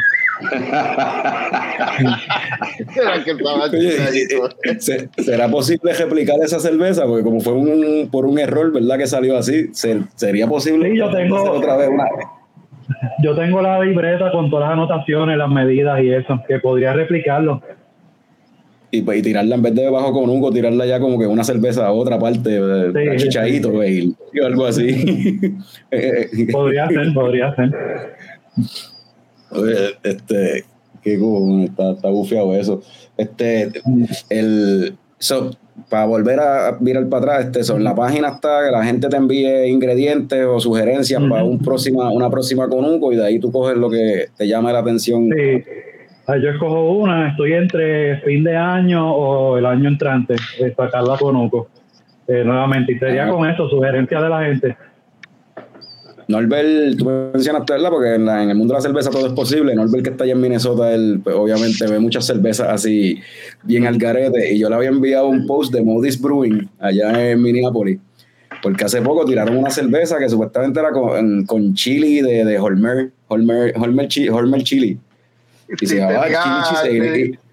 Eh, ¿se- ¿será posible replicar esa cerveza? Porque como fue un, por un error, ¿verdad? Que salió así, ¿se- ¿sería posible Sí, yo tengo- otra vez una? Yo tengo la libreta con todas las anotaciones, las medidas y eso, que podría replicarlo. Y, pues, y tirarla en vez de bajo con Hugo, tirarla ya como que una cerveza a otra parte, de, Sí, o algo así. Eh, eh, Podría ser, podría ser. Oye, este, qué cool, está, está bufiado eso. Este, el, so, para volver a mirar para atrás, este, so, en la página está que la gente te envíe ingredientes o sugerencias para un próxima, una próxima conuco y de ahí tú coges lo que te llama la atención. Sí. Ah, Yo escojo una, estoy entre fin de año o el año entrante, eh, sacarla con Uco. Eh, nuevamente, y sería Ajá. con eso, sugerencias de la gente. Norbert, tú mencionaste, ¿verdad? Porque en, la- en el mundo de la cerveza todo es posible. Norbert, que está allá en Minnesota, él pues, obviamente ve muchas cervezas así, bien al garete. Y yo le había enviado un post de Modis Brewing allá en Minneapolis. Porque hace poco tiraron una cerveza que supuestamente era con, con chili de, de Holmer, Holmer, Holmer, chi- Holmer chili. Y se llamaba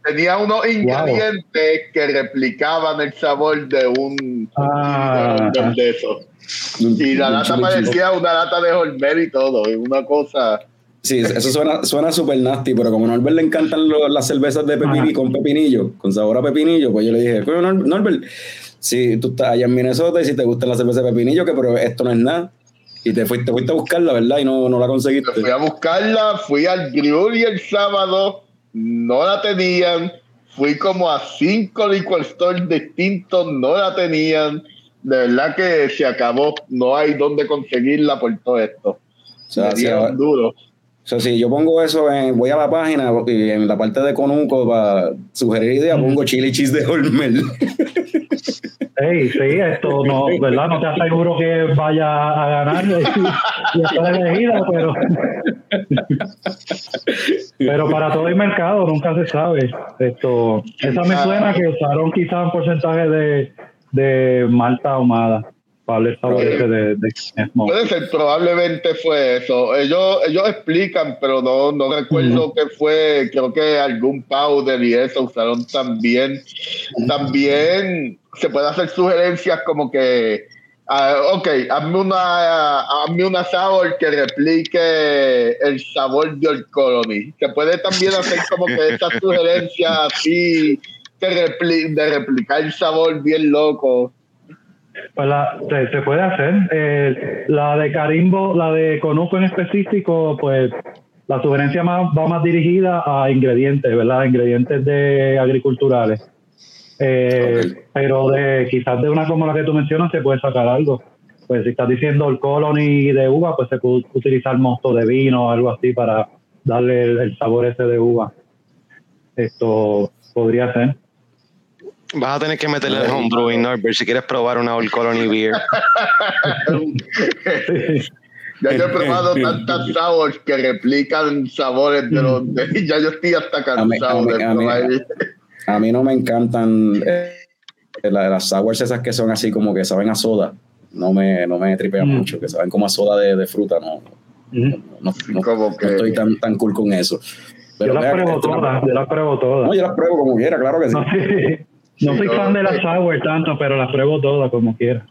tenía, unos ingredientes que replicaban el sabor de un Ah. de, de Y la lata parecía una lata de Holmer y todo, y una cosa. Sí, eso suena suena súper nasty, pero como a Norbert le encantan lo- las cervezas de pepini Ajá. con pepinillo, con sabor a pepinillo, pues yo le dije, "Coño, Nor- Norbert, si tú estás allá en Minnesota y si te gusta la cerveza de pepinillo, que pero esto no es nada. Y te fuiste, fuiste a buscarla, ¿verdad? Y no, no la conseguiste. Fui a buscarla, fui al grill y el sábado, no la tenían. Fui como a cinco liquor stores distintos, no la tenían. De verdad que se acabó. No hay dónde conseguirla por todo esto. O sea, duro. O sea, si yo pongo eso, en, voy a la página y en la parte de Conuco para sugerir ideas, pongo chili cheese de Holmer. Ey, sí, esto no, ¿verdad? No te aseguro que vaya a ganar y, y estar elegida, pero. Pero para todo el mercado nunca se sabe. Esto, esa me suena que usaron quizás un porcentaje de, de malta ahumada sabor de, de smoke. Puede ser, probablemente fue eso. Ellos, ellos explican, pero no, no recuerdo qué fue. Creo que algún powder y eso usaron también. También se puede hacer sugerencias como que, ah, ok, hazme una, hazme una sour que replique el sabor de Old Colony. Se puede también hacer como que esas sugerencias así de, repli- de replicar el sabor bien loco. Pues la- se, se puede hacer. Eh, la de Carimbo, la de Conuco en específico, pues la sugerencia más, va más dirigida a ingredientes, ¿verdad? Ingredientes de agriculturales. Eh. Pero de quizás de una como la que tú mencionas se puede sacar algo. Pues si estás diciendo el colony de uva, pues se puede utilizar mosto de vino o algo así para darle el, el sabor ese de uva. Esto podría ser. Vas a tener que meterle el homebrewing, Norbert, si quieres probar una Old Colony Beer. Ya yo he probado tantas sours que replican sabores de los. de- ya yo estoy hasta A mí- cansado a mí- de a mí- probar. A mí no me encantan eh, la- las sours esas que son así como que saben a soda. No me, no me tripean Mm. mucho, que saben como a soda de, de fruta. No, Ujú. no, no- Como no que- estoy tan, tan cool con eso. Yo las pruebo este, todas, yo las pruebo todas. No, yo las pruebo como quiera, claro que sí. No, sí. Soy fan de las sour tanto, pero las pruebo todas como quiera.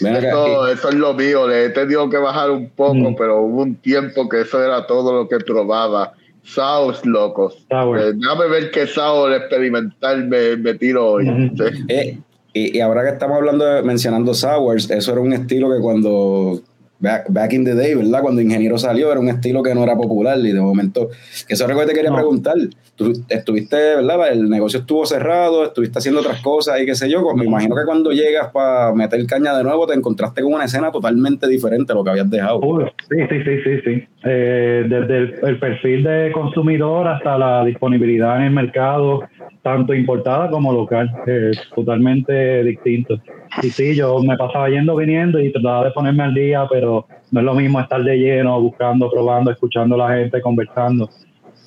Eso, eso es lo mío, le he tenido que bajar un poco, Mm. pero hubo un tiempo que eso era todo lo que probaba. Sours locos. Sour. Eh, déjame ver qué sour experimental me, me tiro hoy. Sí. Eh, y, y ahora que estamos hablando, de- mencionando Sours, eso era un estilo que cuando, back, back in the day, ¿verdad? Cuando Ingeniero salió, era un estilo que no era popular y de momento, que eso es algo que te quería No. preguntar. Tú estuviste, ¿verdad? El negocio estuvo cerrado, estuviste haciendo otras cosas y qué sé yo. Me imagino que cuando llegas para meter caña de nuevo, te encontraste con una escena totalmente diferente a lo que habías dejado. Uy, sí, sí, sí, sí, sí. Eh, desde el, el perfil de consumidor hasta la disponibilidad en el mercado, tanto importada como local, eh, totalmente distinto. Y sí, yo me pasaba yendo, viniendo y trataba de ponerme al día, pero no es lo mismo estar de lleno, buscando, probando, escuchando a la gente, conversando.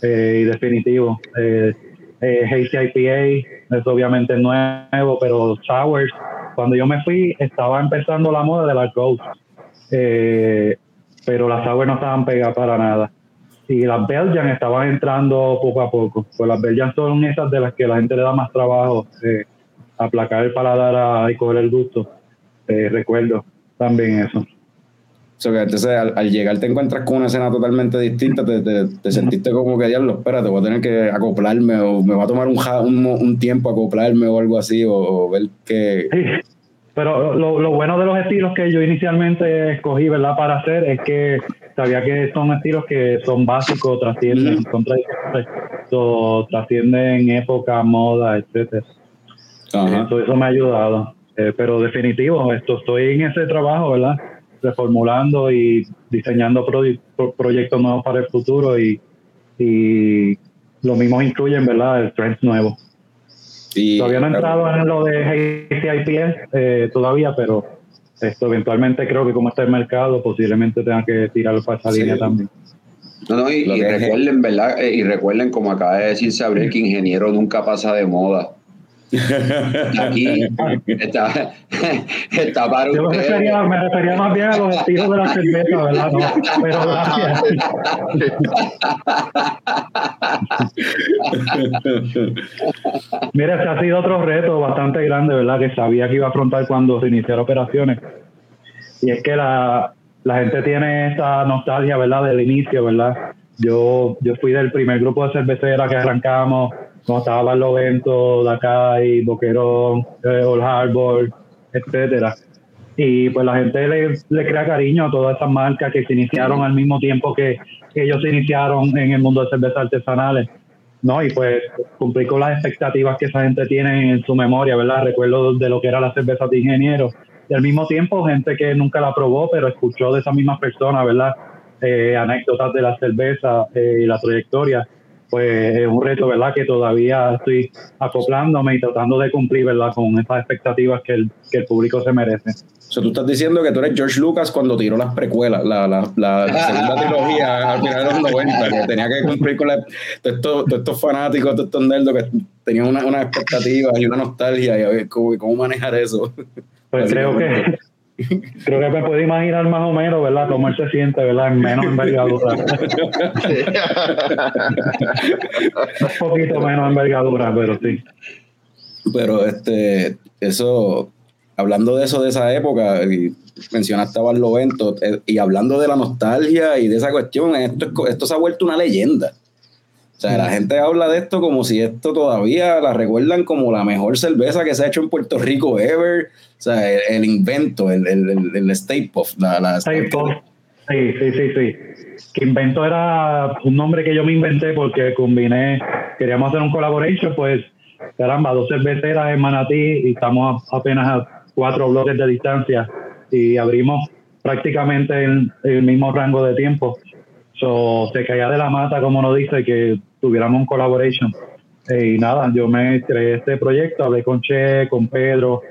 Eh, y definitivo, eh, eh, Hazy IPA es obviamente nuevo, pero Sours, cuando yo me fui, estaba empezando la moda de las Ghost. Eh, pero las Sour no estaban pegadas para nada. Y las Belgian estaban entrando poco a poco. Pues las Belgian son esas de las que la gente le da más trabajo, eh, aplacar el paladar a- y coger el gusto. Eh, recuerdo también eso. So que entonces al, al llegar te encuentras con una escena totalmente distinta, te, te- te sentiste como que diablo, espérate, voy a tener que acoplarme o me va a tomar un, un, un tiempo acoplarme o algo así o, o ver que... Sí, pero lo, lo bueno de los estilos que yo inicialmente escogí, ¿verdad? Para hacer es que sabía que son estilos que son básicos, trascienden, Ujú. son trascienden época, moda, etcétera. Ajá. Eso, eso me ha ayudado. Eh, pero definitivo, esto, estoy en ese trabajo, ¿verdad? Reformulando y diseñando proye- pro- proyectos nuevos para el futuro y, y lo mismo incluyen, ¿verdad? El trends nuevo. Y, Todavía no he entrado en lo de HCIPS eh, todavía, pero esto eventualmente creo que como está el mercado, posiblemente tenga que tirarlo para esa Sí. línea también. No, no, y, recuerden, ¿verdad? Eh, Y recuerden, como acaba de decir Sabriel, que ingeniero nunca pasa de moda. Aquí está, está para Yo me refería, me refería más bien a los estilos de la cerveza, ¿verdad? No, pero gracias. Mira, ese ha sido otro reto bastante grande, ¿verdad? Que sabía que iba a afrontar cuando se iniciaron operaciones. Y es que la, la gente tiene esa nostalgia, ¿verdad? Del inicio, ¿verdad? Yo, yo fui del primer grupo de cerveceras que arrancamos, cuando estaba Barlovento, Dakar, Boquerón, eh, Old Harbor, etcétera. Y pues la gente le, le crea cariño a todas esas marcas que se iniciaron al mismo tiempo que, ellos se iniciaron en el mundo de cervezas artesanales. ¿no? Y pues cumplir con las expectativas que esa gente tiene en su memoria, ¿verdad? Recuerdo de lo que era la cerveza de ingeniero. Y al mismo tiempo, gente que nunca la probó, pero escuchó de esa misma persona, ¿verdad? Eh, anécdotas de la cerveza eh, y la trayectoria. Pues es un reto, ¿verdad? Que todavía estoy acoplándome y tratando de cumplir, ¿verdad? Con esas expectativas que el, que el público se merece. O sea, tú estás diciendo que tú eres George Lucas cuando tiró las precuelas, la, la, la, la segunda trilogía al final de los 90, que tenía que cumplir con la, todos, estos, fanáticos, todos estos nerdos que tenían una, una expectativa y una nostalgia y a ver cómo, cómo manejar eso. Pues creo que creo que me puedo imaginar más o menos, ¿verdad? Cómo él se siente, ¿verdad? En menos envergadura. Un poquito menos envergadura, pero sí. Pero este, eso, hablando de eso de esa época, y mencionaste a Barlovento, eh, y hablando de la nostalgia y de esa cuestión, esto, esto se ha vuelto una leyenda. O sea, la gente habla de esto como si esto todavía la recuerdan como la mejor cerveza que se ha hecho en Puerto Rico ever. O sea, el, el invento, el, el, el, Puft, la, la Sí, sí, sí, sí, sí. Que invento era un nombre que yo me inventé porque combiné, queríamos hacer un collaboration, pues, caramba, dos cerveceras en Manatí y estamos apenas a cuatro bloques de distancia y abrimos prácticamente el, el mismo rango de tiempo. So, se caía de la mata, como nos dice, que tuviéramos un collaboration. Eh, y nada, yo me creé este proyecto, hablé con Che, con Pedro,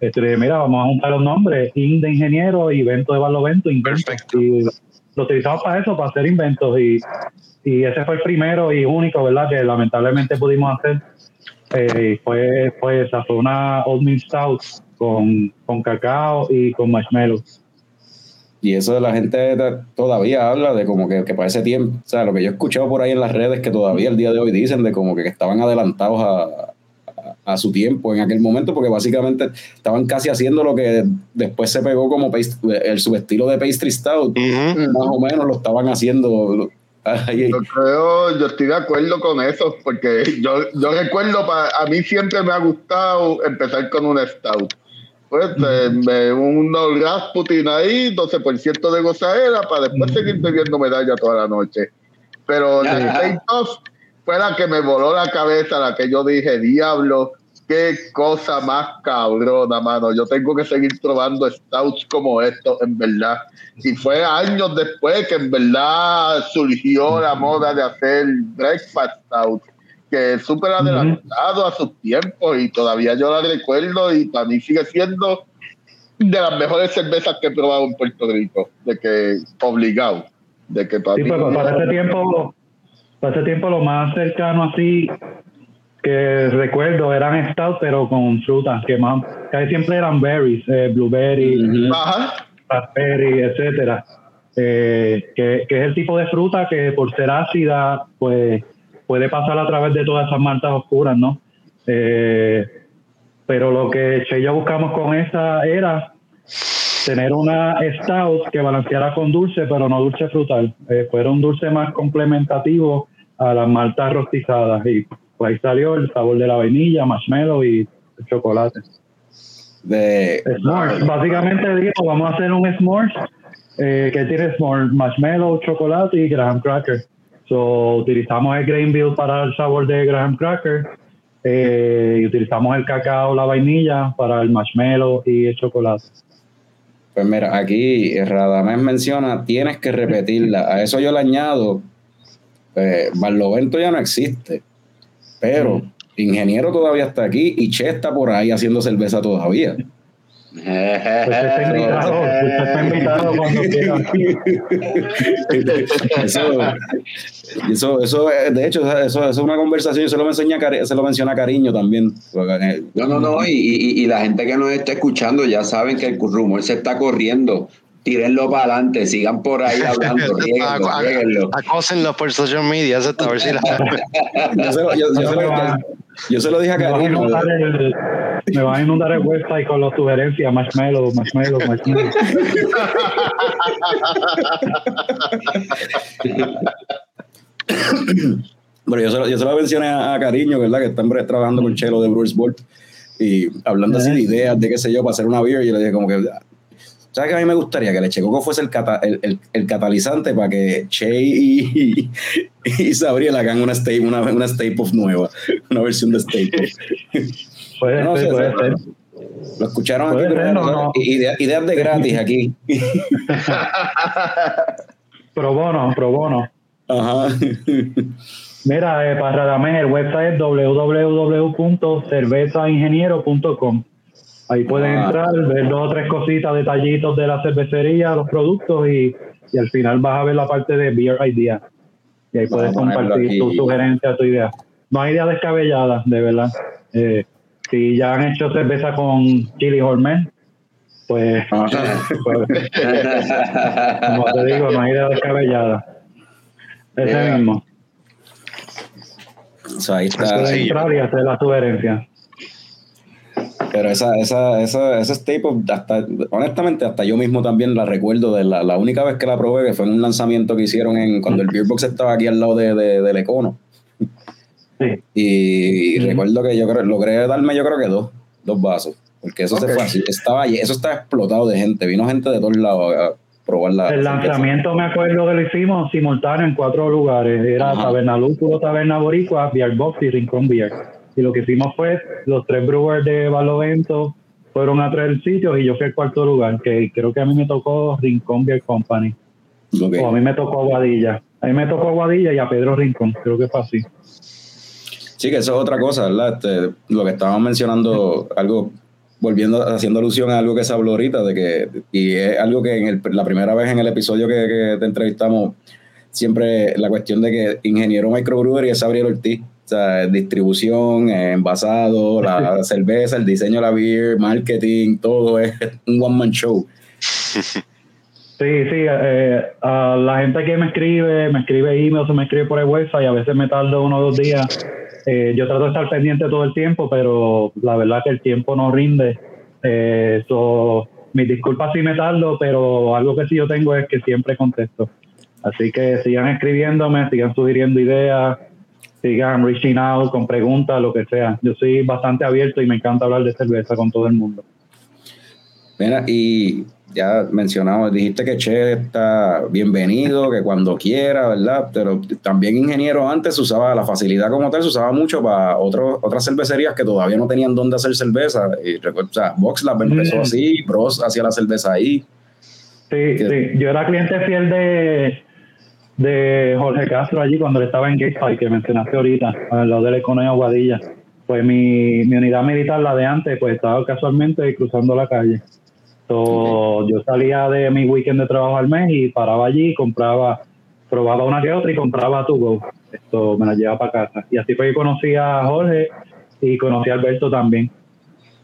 este, mira, vamos a juntar los nombres, IN de ingeniero y Vento de Barlovento, Invento. Perfecto. Y lo utilizamos para eso, para hacer inventos. Y, y ese fue el primero y único, ¿verdad? Que lamentablemente pudimos hacer. Eh, fue, fue esa, fue una Old Mint Stout con, con cacao y con marshmallow. Y eso de la gente todavía habla de como que, que para ese tiempo, o sea, lo que yo he escuchado por ahí en las redes que todavía el día de hoy dicen de como que estaban adelantados a, a su tiempo en aquel momento, porque básicamente estaban casi haciendo lo que después se pegó como el subestilo de pastry stout, Ujú. más o menos lo estaban haciendo. Ay, Yo creo, yo estoy de acuerdo con eso, porque yo, yo recuerdo, pa- a mí siempre me ha gustado empezar con un stout. Pues eh, unos Rasputin ahí, 12% de gozadera, para después seguir bebiendo medalla toda la noche. Pero Ajá. State of fue la que me voló la cabeza, la que yo dije, diablo, qué cosa más cabrona, mano. Yo tengo que seguir probando stouts como estos, en verdad. Y fue años después que en verdad surgió la moda de hacer breakfast stout, que es súper adelantado a sus tiempos y todavía yo la recuerdo y para mí sigue siendo de las mejores cervezas que he probado en Puerto Rico, de que obligado, de que para Sí, mí- pues para ese tiempo, para ese tiempo lo más cercano así que recuerdo eran stout pero con frutas, que más casi siempre eran berries, eh, blueberry, raspberry, etcétera. Eh, que, que es el tipo de fruta que por ser ácida, pues puede pasar a través de todas esas maltas oscuras, ¿no? Eh, pero lo que Che y yo buscamos con esa era tener una stout que balanceara con dulce, pero no dulce frutal. Eh, fuera un dulce más complementativo a las maltas rostizadas. Y pues ahí salió el sabor de la vainilla, marshmallow y chocolate. de, S'mores. Básicamente digo, vamos a hacer un s'mores eh, que tiene s'mores, marshmallow, chocolate y graham cracker. So, utilizamos el grain bill para el sabor de graham cracker eh, y utilizamos el cacao, la vainilla para el marshmallow y el chocolate. Pues mira, aquí Radamés menciona, tienes que repetirla. A eso yo le añado, eh, Barlovento ya no existe, pero Ingeniero todavía está aquí y Che está por ahí haciendo cerveza todavía. Usted está invitado, usted está invitado cuando quiera. eso, eso, eso, de hecho, eso, eso es una conversación, yo se lo, menciona, se lo menciona a Cariño también. eh, No, no, no, y, y- y la gente que nos está escuchando ya saben que el rumor se está corriendo. Tírenlo para adelante, sigan por ahí hablando. Acósenlo por social media, eso está, a ver si la- Yo se lo, yo- yo se lo- yo se lo dije a Me van, a Cariño. inundar el, me van a inundar el website con las sugerencias, marshmallow, marshmallow, marshmallow. Pero yo se lo, yo se lo mencioné a, a Cariño, ¿verdad? Que están trabajando con Chelo de Brewers Board y hablando así de ideas, de qué sé yo, para hacer una beer. Y yo le dije, como que, ¿sabes que a mí me gustaría que Leche Coco fuese el, cata- el, el- el catalizante para que Che y, y Sabriel hagan una Stay, una, una nueva, una versión de Stay Puft. Puede No ser, sé, puede ser. Lo escucharon aquí ser, no, no. Idea- ideas de gratis aquí. Pro bono, pro bono. Ajá. Mira, eh, para Radamés, el website es www.cervezaingeniero.com. Ahí pueden Ah. entrar, ver dos o tres cositas, detallitos de la cervecería, los productos y, y al final vas a ver la parte de Beer Idea. Y ahí puedes compartir tu sugerencia, tu idea. No hay idea descabellada, de verdad. Eh, si ya han hecho cerveza con chili hormel, pues, Ajá. pues, como te digo, no hay idea descabellada. Ese Yeah. mismo. O sea, ahí está. Puedes entrar y hacer la sugerencia. Pero esa, esa, esa, esa staple, hasta, honestamente, hasta yo mismo también la recuerdo de la, la única vez que la probé, que fue en un lanzamiento que hicieron en, cuando el Beer Box estaba aquí al lado de, de- del Econo. Sí. Y, recuerdo que yo creo, logré darme, yo creo que dos, dos vasos. Porque eso se fue así. Estaba, eso estaba explotado de gente. Vino gente de todos lados a probar la. El lanzamiento me acuerdo que lo hicimos simultáneo en cuatro lugares. Era Ajá. Taberna Lúpulo, Taberna Boricua, Beer Box y Rincón Beer. Y lo que hicimos fue, los tres brewers de Balovento fueron a tres sitios y yo fui al cuarto lugar, que creo que a mí me tocó Rincón Beer Company. O a mí me tocó Aguadilla. A mí me tocó Aguadilla y a Pedro Rincón, creo que fue así. Sí, que eso es otra cosa, ¿verdad? Este, lo que estábamos mencionando, algo, volviendo, haciendo alusión a algo que se habló ahorita, de que, y es algo que en el- la primera vez en el episodio que, que te entrevistamos, siempre la cuestión de que ingeniero microbrewery es Gabriel Ortiz. O sea, distribución, eh, envasado, la cerveza, el diseño de la beer, marketing, todo es un one-man show. Sí, sí, eh, a la gente que me escribe, me escribe emails o me escribe por el website, a veces me tardo uno o dos días Eh, yo trato de estar pendiente todo el tiempo, pero la verdad que el tiempo no rinde. Eh, so, mis disculpas si me tardo, pero algo que sí yo tengo es que siempre contesto. Así que sigan escribiéndome, sigan sugiriendo ideas, sigan reaching out con preguntas, lo que sea. Yo soy bastante abierto y me encanta hablar de cerveza con todo el mundo. Mira, y ya mencionamos, dijiste que Che está bienvenido, que cuando quiera, ¿verdad? Pero también ingeniero antes usaba la facilidad como tal, se usaba mucho para otros otras cervecerías que todavía no tenían dónde hacer cerveza. Y recuerdo, o sea, VoxLab empezó Mm. así, Bros hacía la cerveza ahí. Sí, sí. Yo era cliente fiel de, de Jorge Castro allí cuando él estaba en Gateside, que mencionaste ahorita, al lado de la economía Aguadilla. Pues mi, mi unidad militar, la de antes, pues estaba casualmente cruzando la calle. So, Yo salía de mi weekend de trabajo al mes y paraba allí, compraba, probaba una que otra y compraba tu go. Esto me la llevaba para casa. Y así fue que conocí a Jorge y conocí a Alberto también.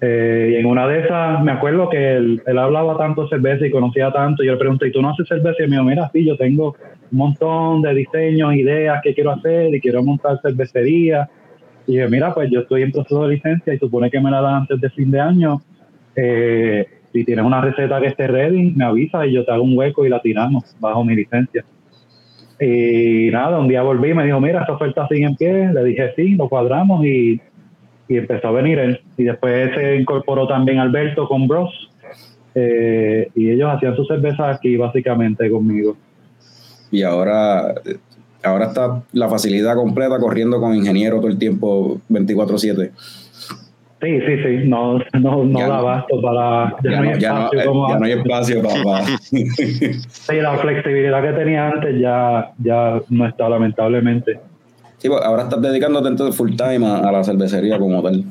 Eh, y en una de esas, me acuerdo que él, él hablaba tanto cerveza y conocía tanto. Y yo le pregunté, ¿y tú no haces cerveza? Y me dijo, mira, sí, yo tengo un montón de diseños, ideas que quiero hacer y quiero montar cervecería. Y dije, mira, pues yo estoy en proceso de licencia y supone que me la dan antes de fin de año. Eh, si tienes una receta que esté ready, me avisa y yo te hago un hueco y la tiramos bajo mi licencia. Y nada, un día volví y me dijo, mira, esta oferta sigue en pie. Le dije sí, lo cuadramos y, y empezó a venir él. Y después se incorporó también Alberto con Bros. Eh, y ellos hacían su cerveza aquí básicamente conmigo. Y ahora, ahora está la facilidad completa corriendo con ingeniero todo el tiempo 24-7. Sí, sí, sí, no, no, no Ya da no- abasto para... Ya, no, ya, no, espacio como ya no hay espacio para... Sí, la flexibilidad que tenía antes ya, ya no está, lamentablemente. Sí, pues, ahora estás dedicándote entonces full time a, a la cervecería como tal.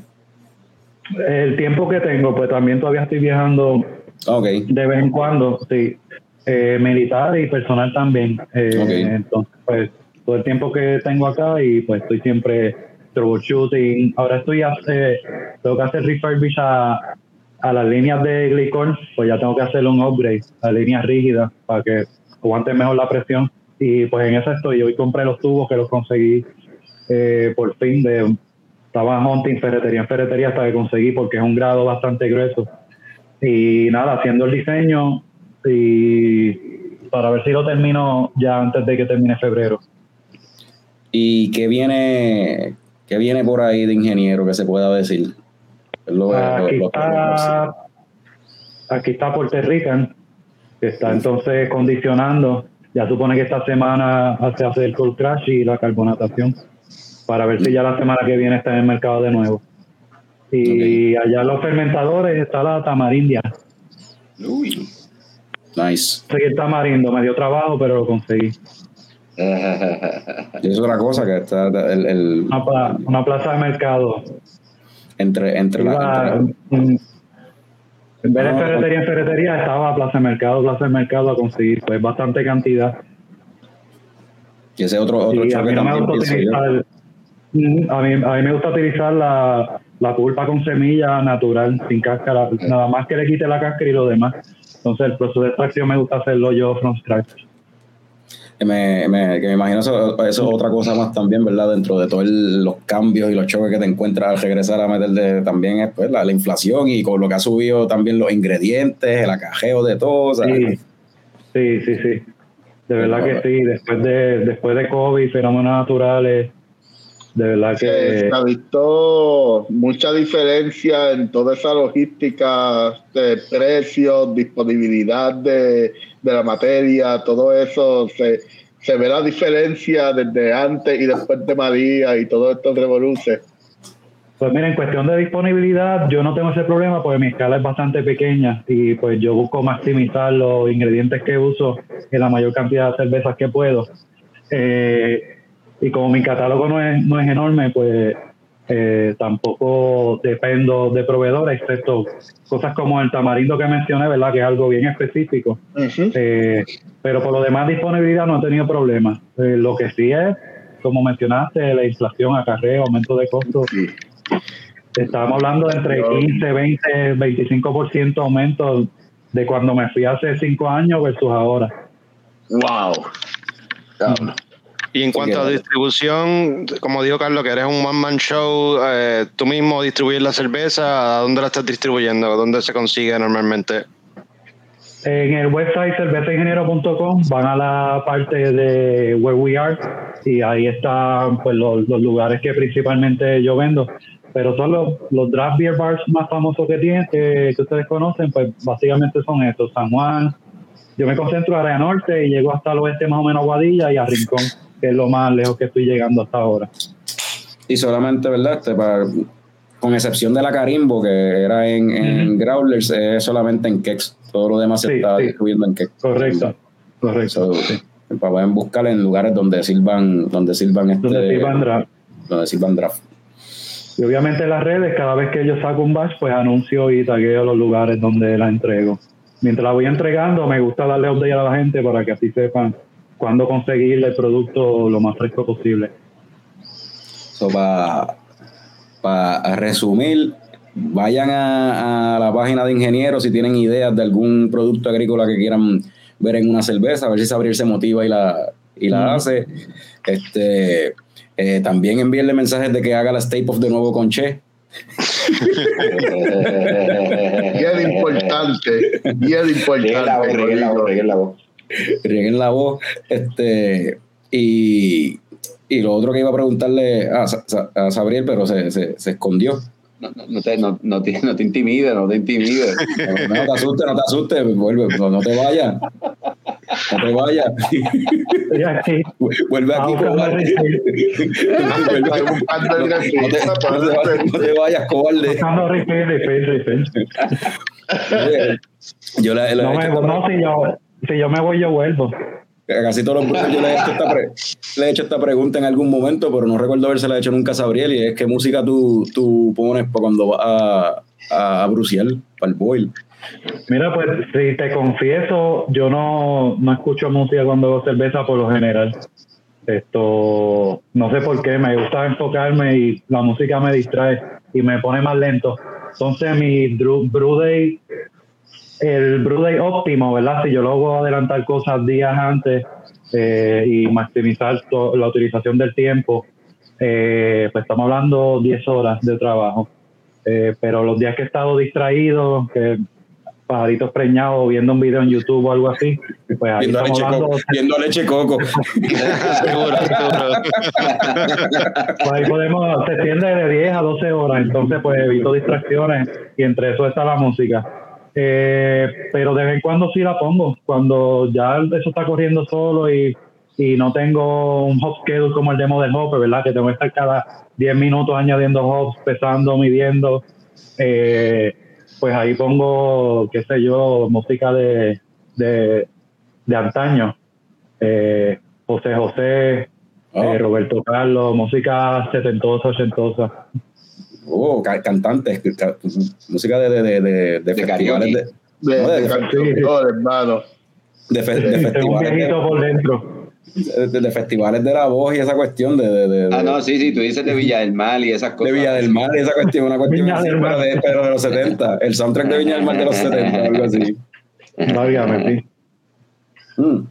El tiempo que tengo, pues también todavía estoy viajando Ok. de vez en cuando, sí. Eh, militar y personal también. Eh. Entonces, pues todo el tiempo que tengo acá y pues estoy siempre troubleshooting. Ahora estoy hace, tengo que hacer refurbish a, a las líneas de glicol, pues ya tengo que hacerle un upgrade a líneas rígidas para que aguante mejor la presión. Y pues en eso estoy. Hoy compré los tubos que los conseguí eh, por fin de estaba hunting ferretería en ferretería hasta que conseguí porque es un grado bastante grueso y nada haciendo el diseño y para ver si lo termino ya antes de que termine febrero. ¿Y qué viene, qué viene por ahí de ingeniero que se pueda decir? Lo- aquí lo- está aquí está Puerto Rican que está entonces condicionando. Ya supone que esta semana se hace el cold crash y la carbonatación para ver si ya la semana que viene está en el mercado de nuevo. Y allá en los fermentadores está la tamarindia. Uy. Nice. el tamarindo me dio trabajo pero lo conseguí Y eso es otra cosa que está el, el- una, pla- una plaza de mercado entre, entre, la, Iba, entre la- mm, en vez de No, ferretería en ferretería estaba Plaza de Mercado, Plaza de Mercado a conseguir, pues bastante cantidad. y ese otro, otro Y a mí no me gusta utilizar, Mm, a mí, a mí me gusta utilizar la, la pulpa con semilla natural, sin cáscara, nada más que le quite la cáscara y lo demás. Entonces el proceso de extracción me gusta hacerlo yo from scratch. Me, me- que me imagino eso, eso es otra cosa más también, ¿verdad? Dentro de todos los cambios y los choques que te encuentras al regresar a meter de, también es pues, la, la inflación y con lo que ha subido también los ingredientes, el acajeo de todo. o sea, Sí, sí, sí, sí. De verdad que sí, después de, después de COVID, fenómenos naturales, de verdad que... se ha visto mucha diferencia en toda esa logística de precios, disponibilidad de, de la materia, todo eso. Se, se ve la diferencia desde antes y después de María y todo esto revoluce. Pues mira, en cuestión de disponibilidad, yo no tengo ese problema porque mi escala es bastante pequeña y pues yo busco maximizar los ingredientes que uso en la mayor cantidad de cervezas que puedo. Eh, y como mi catálogo no es, no es enorme, pues eh, tampoco dependo de proveedores, excepto cosas como el tamarindo que mencioné, ¿verdad? Que es algo bien específico. Eh, pero por lo demás, disponibilidad no he tenido problemas. Eh, lo que sí es, como mencionaste, la inflación, acarreo, aumento de costos. Estábamos hablando de entre 15, 20, 25% aumento de cuando me fui hace cinco años versus ahora. Wow. Y en cuanto a distribución, como dijo Carlos, que eres un one-man show, eh, tú mismo distribuyes la cerveza, ¿a dónde la estás distribuyendo? ¿Dónde se consigue normalmente? En el website cervezaingeniero.com van a la parte de Where We Are y ahí están pues, los, los lugares que principalmente yo vendo. Pero son los, los draft beer bars más famosos que tienen, que, que ustedes conocen, pues básicamente son estos. San Juan, yo me concentro en área norte y llego hasta el oeste más o menos Guadilla y a Rincón, que es lo más lejos que estoy llegando hasta ahora. Y solamente, ¿verdad? Este, para, con excepción de la Carimbo, que era en. Growlers, es solamente en Kex. Todo lo demás se está sí. distribuyendo en Kex. Correcto, correcto. So, sí. para pueden buscar en lugares donde sirvan, donde sirvan este, Donde sirvan draft. donde sirvan draft. Y obviamente en las redes, cada vez que yo saco un batch, pues anuncio y tagueo los lugares donde la entrego. Mientras la voy entregando, me gusta darle update a la gente para que así sepan cuándo conseguir el producto lo más fresco posible. So, para resumir, vayan a, a la página de ingenieros si tienen ideas de algún producto agrícola que quieran ver en una cerveza, a ver si Sabriel se motiva y la, y la hace. Este, eh, también envíenle mensajes de que haga las tape of de nuevo con Che. Bien importante, bien Reguen la voz, importante. la voz, la voz. rieguen la voz. Este, y, y lo otro que iba a preguntarle a, a Sabriel, pero se, se, se escondió. No, no, no te, no, no te, no te intimides, no te intimides. No, no te asustes, no te asustes, vuelve, no, no te vayas. No te vayas. Aquí. Vuelve aquí, cobarde. No te, no vayas, no te vayas, cobarde. Buscando refill, refill, refill. Yo le, le he No, hecho no, si yo, me voy, yo vuelvo. Casi todos los brutos yo le he, hecho esta pre- le he hecho esta pregunta en algún momento, pero no recuerdo habérsela hecho nunca a Sabriel. Y es: ¿qué música tú, tú pones cuando vas a, a, a Brucial, para el boil? Mira, pues si te confieso, yo no, no escucho música cuando hago cerveza por lo general. Esto, no sé por qué, me gusta enfocarme y la música me distrae y me pone más lento. Entonces mi brew day, el brew day óptimo, ¿verdad? Si yo logro adelantar cosas días antes eh, y maximizar to- la utilización del tiempo, eh, pues estamos hablando 10 horas de trabajo. Eh, pero los días que he estado distraído, que pajaritos preñados, viendo un video en YouTube o algo así, pues ahí Viendo leche hablando, coco. Viendo leche coco. seguro, seguro. pues ahí podemos, se extiende de 10 a 12 horas, entonces pues evito distracciones y entre eso está la música. Eh, pero de vez en cuando sí la pongo, cuando ya eso está corriendo solo y, y no tengo un hop schedule como el demo del hopper, ¿verdad? Que tengo que estar cada 10 minutos añadiendo hops, pesando, midiendo. Eh, pues ahí pongo, qué sé yo, música de, de, de antaño. Eh, José José, Oh. eh, Roberto Carlos, música setentosa, ochentosa. Oh, ca- cantantes, ca- música de, de, de, de, de De festivales de, De, No, de- de hermano. de, fe- de festivales de, por dentro. de- de festivales de la voz y esa cuestión de, de, de, Ah, no, sí, sí, tú dices de Villa del Mar y esas de cosas. Villa del Mar y esa cuestión, una cuestión así, pero, de, pero de los 70, el soundtrack de Viña del Mar de los 70, algo así. Válgame, sí. Mm.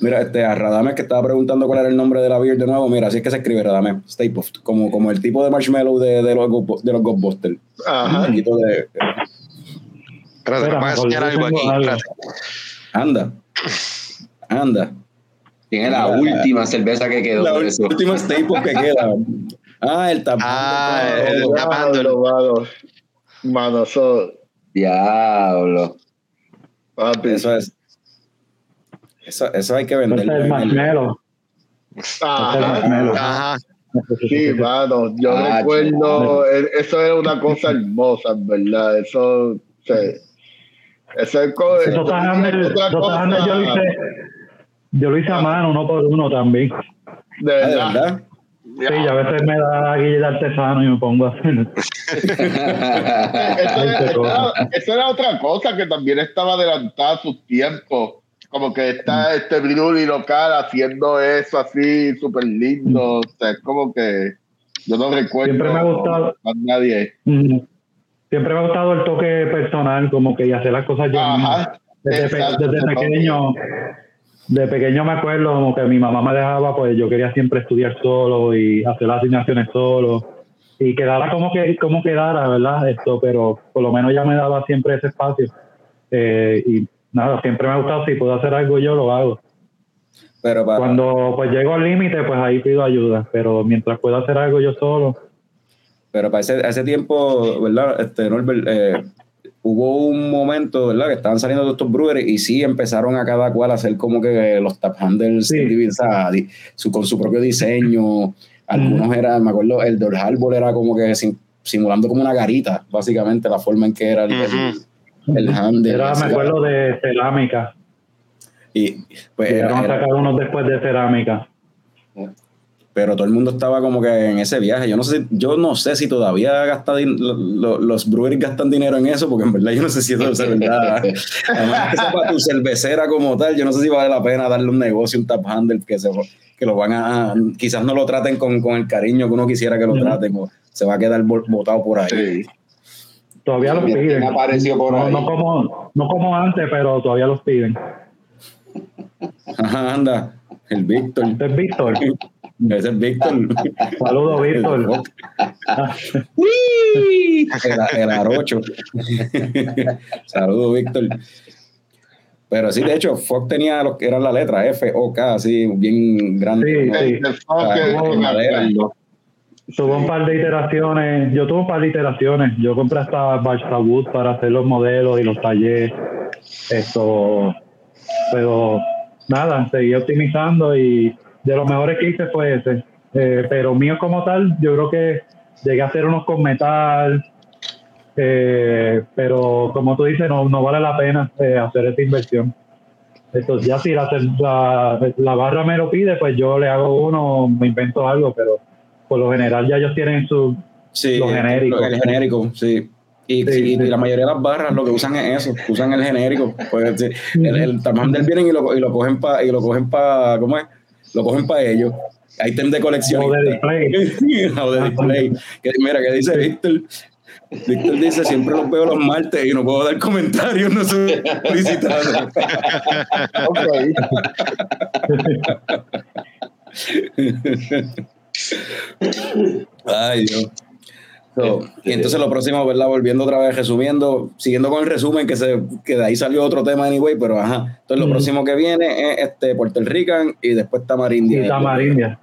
Mira, este, a Radamés que estaba preguntando cuál era el nombre de la beer de nuevo, mira, así es que se escribe Radamés, Stay Puft, como, como el tipo de marshmallow de, de los, de los Ghostbusters. Un Ajá. poquito de, Espérate, Espera, me enseñar algo aquí. espérate. anda, anda. Tiene la última cerveza que quedó La de eso. última Stay Puft que queda. Ah, el tapón. Ah, el- todo. tapándolo. Diablo, mano. Diablo. papi. Eso es. Eso, eso hay que Entonces venderlo. el en el- marshmallow. Ajá. El marshmallow. Ajá. Sí, mano, yo Ah, recuerdo, eh, eso era una cosa hermosa, en verdad, eso, se, eso es co- yo lo hice, yo lo hice a mano, uno por uno también. de Ah, ¿de verdad. Sí, a veces me da guille de artesano y me pongo a hacer. Eso, era, eso era otra cosa que también estaba adelantada a sus tiempos. Como que está este brewery local haciendo eso así, súper lindo. O sea, es como que yo no recuerdo Siempre me ha gustado. a nadie. Siempre me ha gustado el toque personal, como que y hacer las cosas yo. Ajá. Desde, pe- desde pequeño, de pequeño me acuerdo como que mi mamá me dejaba, pues yo quería siempre estudiar solo y hacer las asignaciones solo y quedara como que como quedara, ¿verdad? Esto, pero por lo menos ya me daba siempre ese espacio. Eh, y nada, siempre me ha gustado, si puedo hacer algo yo lo hago. Pero para, Cuando pues llego al límite, pues ahí pido ayuda, pero mientras pueda hacer algo yo solo, pero para ese, ese tiempo, ¿verdad? Este, Norbert, eh, hubo un momento, ¿verdad? Que estaban saliendo de estos breweries y sí empezaron a cada cual a hacer como que los tap handles Sí. su, con su propio diseño. Algunos eran, me acuerdo, el del árbol era como que sim- simulando como una garita, básicamente, la forma en que era el, el, el handle. era, me acuerdo de cerámica, Y, pues, era- sacar unos después de cerámica. pero todo el mundo estaba como que en ese viaje. Yo no sé, si- yo no sé si todavía gasta din- lo- lo- los breweries gastan dinero en eso, porque en verdad yo no sé si eso es verdad. Además que sepa tu cervecera como tal, yo no sé si vale la pena darle un negocio, un tap handle, que, se, que lo van a, quizás no lo traten con, con el cariño que uno quisiera que lo traten, o se va a quedar bo- botado por ahí. Sí. Todavía los ¿Quién piden. apareció por No, ahí? no como, no como antes, pero todavía los piden. Ajá, anda, el Víctor. Este es Víctor. Ese es Víctor. Saludos, Víctor. El, el arocho. Saludos, Víctor. Pero sí, de hecho, Fox tenía lo que era la letra F, O, K, así, bien grande. Sí, ¿no? sí. El, el fuck Ah, es- en madera. Tuve un par de iteraciones, yo tuve un par de iteraciones. Yo compré hasta Balsa Wood para hacer los modelos y los tallé. Esto, pero nada, seguí optimizando y de los mejores que hice fue ese. Eh, pero mío como tal, yo creo que llegué a hacer unos con metal, eh, pero como tú dices, no, no vale la pena eh, hacer esa inversión. Entonces ya si la, la, la barra me lo pide, pues yo le hago uno, me invento algo, pero por lo general ya ellos tienen su... Sí, Lo genérico. El genérico, sí. Y, Sí, y sí. la mayoría de las barras lo que usan es eso, usan el genérico. Pues, sí, el, el tamaño del vienen y lo, y lo cogen para, y lo cogen para, ¿cómo es? Lo cogen para ellos. Ahí ten de colección. O de display. o de display. Que, mira, que dice Víctor. Víctor dice, siempre los veo los martes y no puedo dar comentarios, no soy solicitado. Ay, Dios. So, y entonces lo próximo, ¿verdad? Volviendo otra vez, resumiendo, siguiendo con el resumen, que, se, que de ahí salió otro tema anyway, pero ajá. Entonces lo Ujú. próximo que viene es este Puerto Rican y después Tamarindia. Y Tamarindia.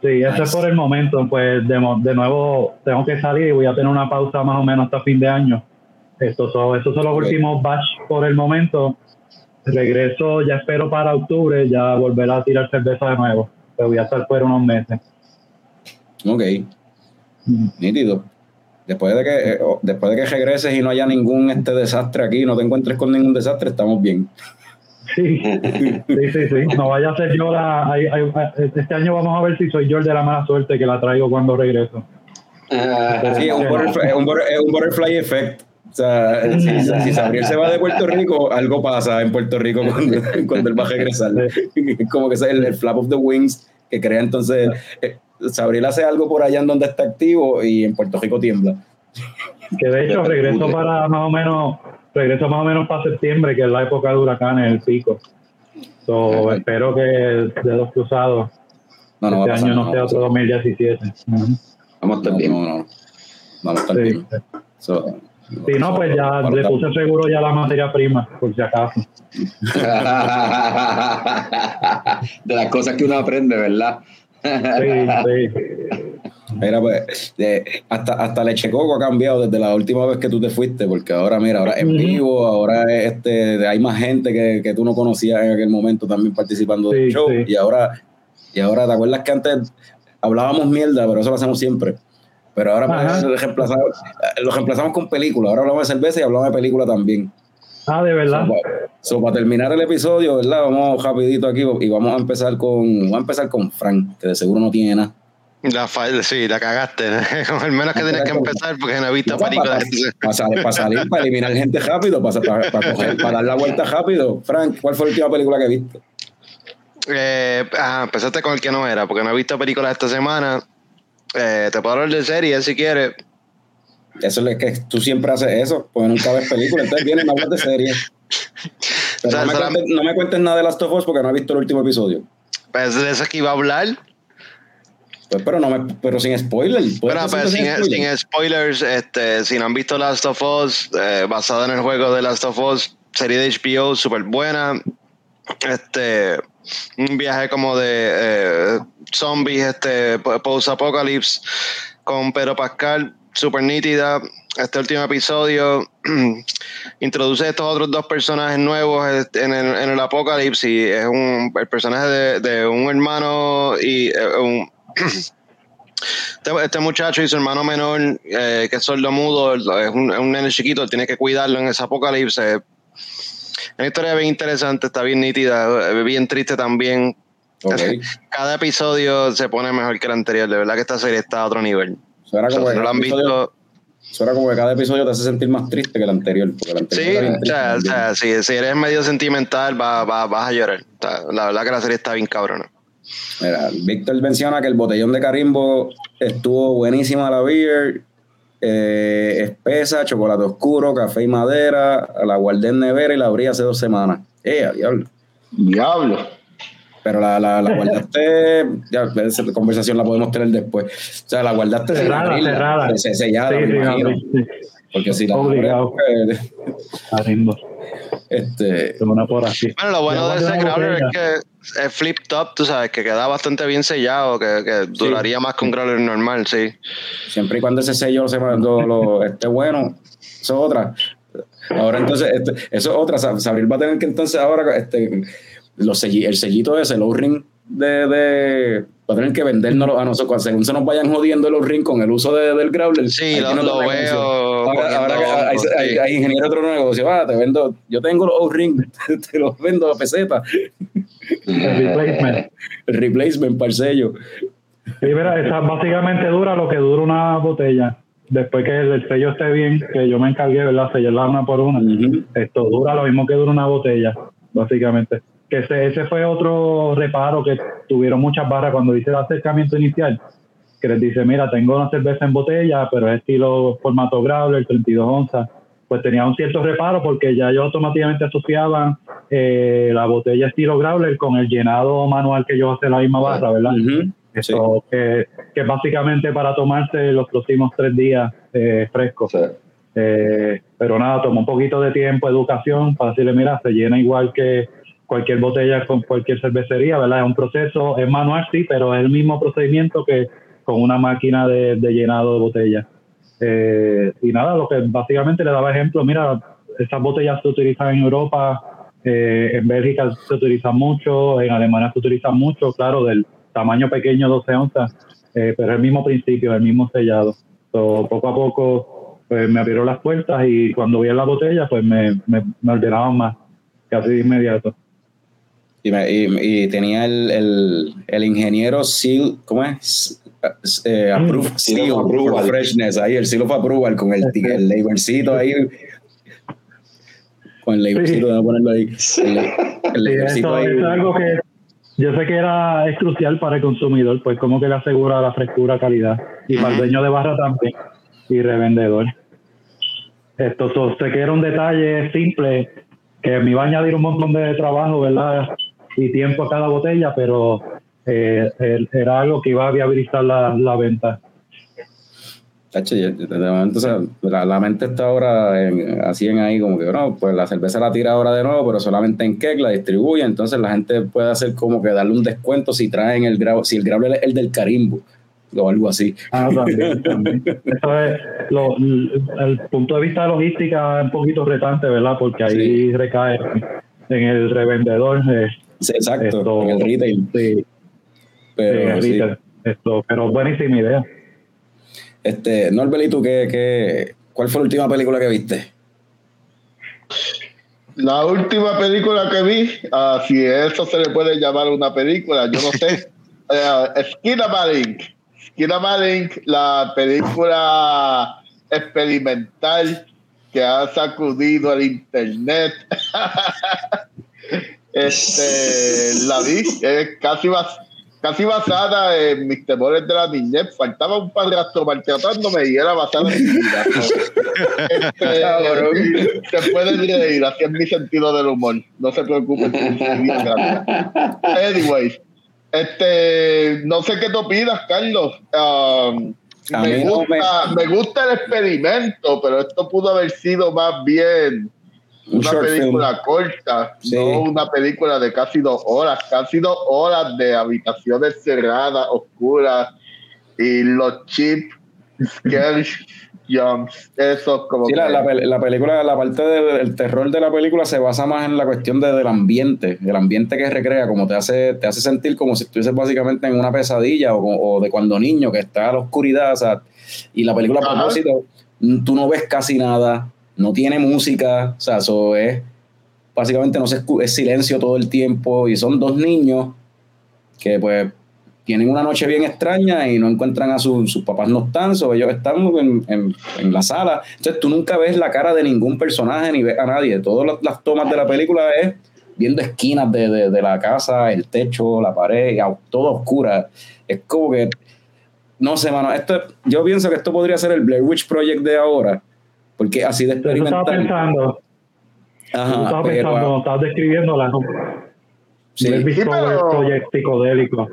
Sí, ese es por el momento. Pues de, de nuevo tengo que salir y voy a tener una pausa más o menos hasta fin de año. Estos son, estos son los Ok. últimos batch por el momento. Regreso, ya espero para octubre, ya volver a tirar cerveza de nuevo. Pero voy a estar fuera unos meses. Ok, Mm. nítido. Después de que eh, después de que regreses y no haya ningún este desastre aquí, no te encuentres con ningún desastre, estamos bien. Sí, sí, sí, sí. No vaya a ser yo la. hay- hay- este año vamos a ver si soy yo el de la mala suerte que la traigo cuando regreso. Ah, Sí, es un butterfly, es un butter- es un butterfly effect. O sea, si, si Sabriel se va de Puerto Rico, algo pasa en Puerto Rico cuando, cuando él va a regresar. Es como que es el, el flap of the wings que crea entonces. Sabriel hace algo por allá en donde está activo y en Puerto Rico tiembla. Que de hecho regreso para más o menos, regreso más o menos para septiembre, que es la época de huracanes, el pico. So, espero que dedos cruzados No, no va este pasar. año no, no sea otro pasar. 2017. Ujú. Vamos a estar bien. no. Vamos a estar Sí. bien. So, Si no, pues ya le puse seguro ya la materia prima, por si acaso. de las cosas que uno aprende, ¿verdad? Sí, sí. Mira, pues, hasta, hasta Leche Coco ha cambiado desde la última vez que tú te fuiste, porque ahora, mira, ahora en vivo, ahora es, este, hay más gente que, que tú no conocías en aquel momento también participando del show. sí. Y ahora, y ahora, ¿te acuerdas que antes hablábamos mierda, pero eso lo hacemos siempre? Pero ahora pues, Ajá. lo reemplazamos, lo reemplazamos con película. Ahora hablamos de cerveza y hablamos de película también. Ah, de verdad. So, pa- so, para terminar el episodio, ¿verdad? Vamos rapidito aquí y vamos a empezar con, vamos a empezar con Frank, que de seguro no tiene nada. La sí, la cagaste. El menos que tienes que empezar porque no he visto para, películas. salir, para salir, para eliminar gente rápido, para, para, para coger- para dar la vuelta rápido. Frank, ¿cuál fue la última película que viste? Eh, ah, empezaste con el que no era, porque no he visto películas esta semana. Eh, te puedo hablar de series si quieres. Eso es lo que tú siempre haces eso, porque nunca ves películas, entonces vienes y me hablas de series. Pero sea, no, me cuentes, no me cuentes nada de Last of Us porque no he visto el último episodio. pues, de eso que iba a hablar. Pues, pero, no me, pero sin spoiler. ¿puedes Pero, decirlo pues, sin, spoiler? sin spoilers, este, si no han visto Last of Us, eh, basado en el juego de Last of Us, serie de HBO súper buena. Este, un viaje como de eh, zombies, este, post-apocalypse, con Pedro Pascal, súper nítida. Este último episodio introduce estos otros dos personajes nuevos este, en el, en el apocalipsis es un, el personaje de, de un hermano y eh, un, este, este muchacho y su hermano menor, eh, que es sordo mudo, es un, es un nene chiquito, él tiene que cuidarlo en ese apocalipsis. Es una historia bien interesante, está bien nítida, eh, bien triste también. Cada episodio se pone mejor que el anterior, de verdad que esta serie está a otro nivel. O sea, como si que no lo cada han episodio- visto, eso era como que cada episodio te hace sentir más triste que el anterior. Porque el anterior sí, era bien o triste sea, o también. sea, si, si eres medio sentimental, va, va- vas a llorar. O sea, la verdad que la serie está bien cabrona. Mira, Víctor menciona que el botellón de Carimbo estuvo buenísima la beer, eh, espesa, chocolate oscuro, café y madera, la guardé en nevera y la abrí hace dos semanas. ¡Eh, diablo! Diablo. Pero la, la, la guardaste, ya, esa conversación la podemos tener después. O sea, la guardaste Cerrada, abrirla, cerrada. se- sellada, Sí, me sí, imagino. sí, sí. Porque si la Obligado. abres, pues, este, Una por así. Bueno, lo bueno de ese una growler es que es flip top, tú sabes, que queda bastante bien sellado, que, que duraría más que un growler normal, sí. siempre y cuando ese sello se, lo, lo- esté bueno, eso es otra. Ahora entonces, este, eso es otra. Sa- Sabril va a tener que entonces ahora este, los selli- el sellito ese, el O-ring de, de- va a tener que vendérnoslo a nosotros, según se nos vayan jodiendo el O-ring con el uso de- del growler. Sí, lo, tiene lo veo. Ahora, que hay, hongos, hay, sí. hay ingeniero otro negocio, ah, te vendo, yo tengo los O-ring, te los vendo a peseta, El replacement. el replacement para el sello. Sí, mira, esa básicamente dura lo que dura una botella. Después que el, el sello esté bien, que yo me encargué, ¿verdad? Sellarla una por una. Esto dura lo mismo que dura una botella, básicamente. Que ese, ese fue otro reparo que tuvieron muchas barras cuando hice el acercamiento inicial. Que les dice, mira, tengo una cerveza en botella, pero es estilo formato growler, 32 onzas. Pues tenía un cierto reparo porque ya yo automáticamente asociaban eh, la botella estilo growler con el llenado manual que yo hace la misma barra, ¿verdad? Esto, que, que básicamente para tomarse los próximos tres días eh, frescos. Sí. Eh, pero nada, tomó un poquito de tiempo, educación, para decirle, mira, se llena igual que cualquier botella con cualquier cervecería, ¿verdad? Es un proceso, es manual, sí, pero es el mismo procedimiento que con una máquina de, de llenado de botella. Eh, y nada, lo que básicamente le daba ejemplo, mira, estas botellas se utilizan en Europa, eh, en Bélgica se utilizan mucho, en Alemania se utilizan mucho, claro, del tamaño pequeño, 12 onzas, eh, pero el mismo principio, el mismo sellado. So, poco a poco pues, me abrieron las puertas y cuando vi la botella, pues me, me, me ordenaban más, casi de inmediato. Y, me- y- y tenía el, el, el ingeniero Seal, ¿cómo es? Eh, approve, Seal seal approval. freshness, ahí, el seal of approval con el, el labelcito ahí. Con el labelcito, déjame ponerlo ahí. El, el Sí, ahí. es algo que yo sé que era es crucial para el consumidor, pues como que le asegura la frescura, calidad. Y para el dueño de barra también, y revendedor. Esto so, sé que era un detalle simple, que me iba a añadir un montón de trabajo, ¿verdad? Y tiempo a cada botella, pero eh, el- era algo que iba a viabilizar la, la venta. Sea, la, la mente está ahora en- así en ahí, como que, no, pues la cerveza la tira ahora de nuevo, pero solamente en keg la distribuye, entonces la gente puede hacer como que darle un descuento si traen el grabo, si el grabo es el del carimbo, o algo así. Ah, también, también. Eso es lo- el punto de vista de logística es un poquito retante, ¿verdad? Porque ahí Sí. recae en el revendedor. eh, Sí, exacto, Esto- en el retail. sí, Pero, en el sí. retail. Esto, pero buenísima idea. Este, Norbert, ¿y tú qué, qué, cuál fue la última película que viste? La última película que vi, ah, si eso se le puede llamar una película, yo no sé. eh, Skinamarink. Skinamarink, la película experimental que ha sacudido el internet. este, la vi, es casi, bas- casi basada en mis temores de la niñez. Faltaba un padrastro maltratándome y era basada en mi vida. Este, se puede reír, así es mi sentido del humor. No se preocupen. Anyways, este, no sé qué tú opinas, Carlos. Um, me, no gusta, me gusta el experimento, pero esto pudo haber sido más bien Un una short película film. corta, Sí. no una película de casi dos horas, casi dos horas de habitaciones cerradas, oscuras y los scare jumps, esos como Sí, que- la, la pel- la película, la parte del el terror de la película se basa más en la cuestión de- del ambiente, del ambiente que recrea, como te hace, te hace sentir como si estuvieses básicamente en una pesadilla o, de cuando niño, que está a la oscuridad, o sea, y la película a propósito, tú no ves casi nada, no tiene música, o sea, eso es, básicamente no se es silencio todo el tiempo, y son dos niños que pues tienen una noche bien extraña y no encuentran a su- sus papás no están, ellos están en, en- en la sala. Entonces tú nunca ves la cara de ningún personaje ni ves a nadie. Todas las, tomas de la película es viendo esquinas de, de- de la casa, el techo, la pared, todo oscura. Es como que, no sé, mano, esto, yo pienso que esto podría ser el Blair Witch Project de ahora, porque así de Eso estaba experimental. pensando, Ajá, estaba pero, pensando cuando estabas describiéndola. sí. El Sí, Discover pero- Project psicodélico.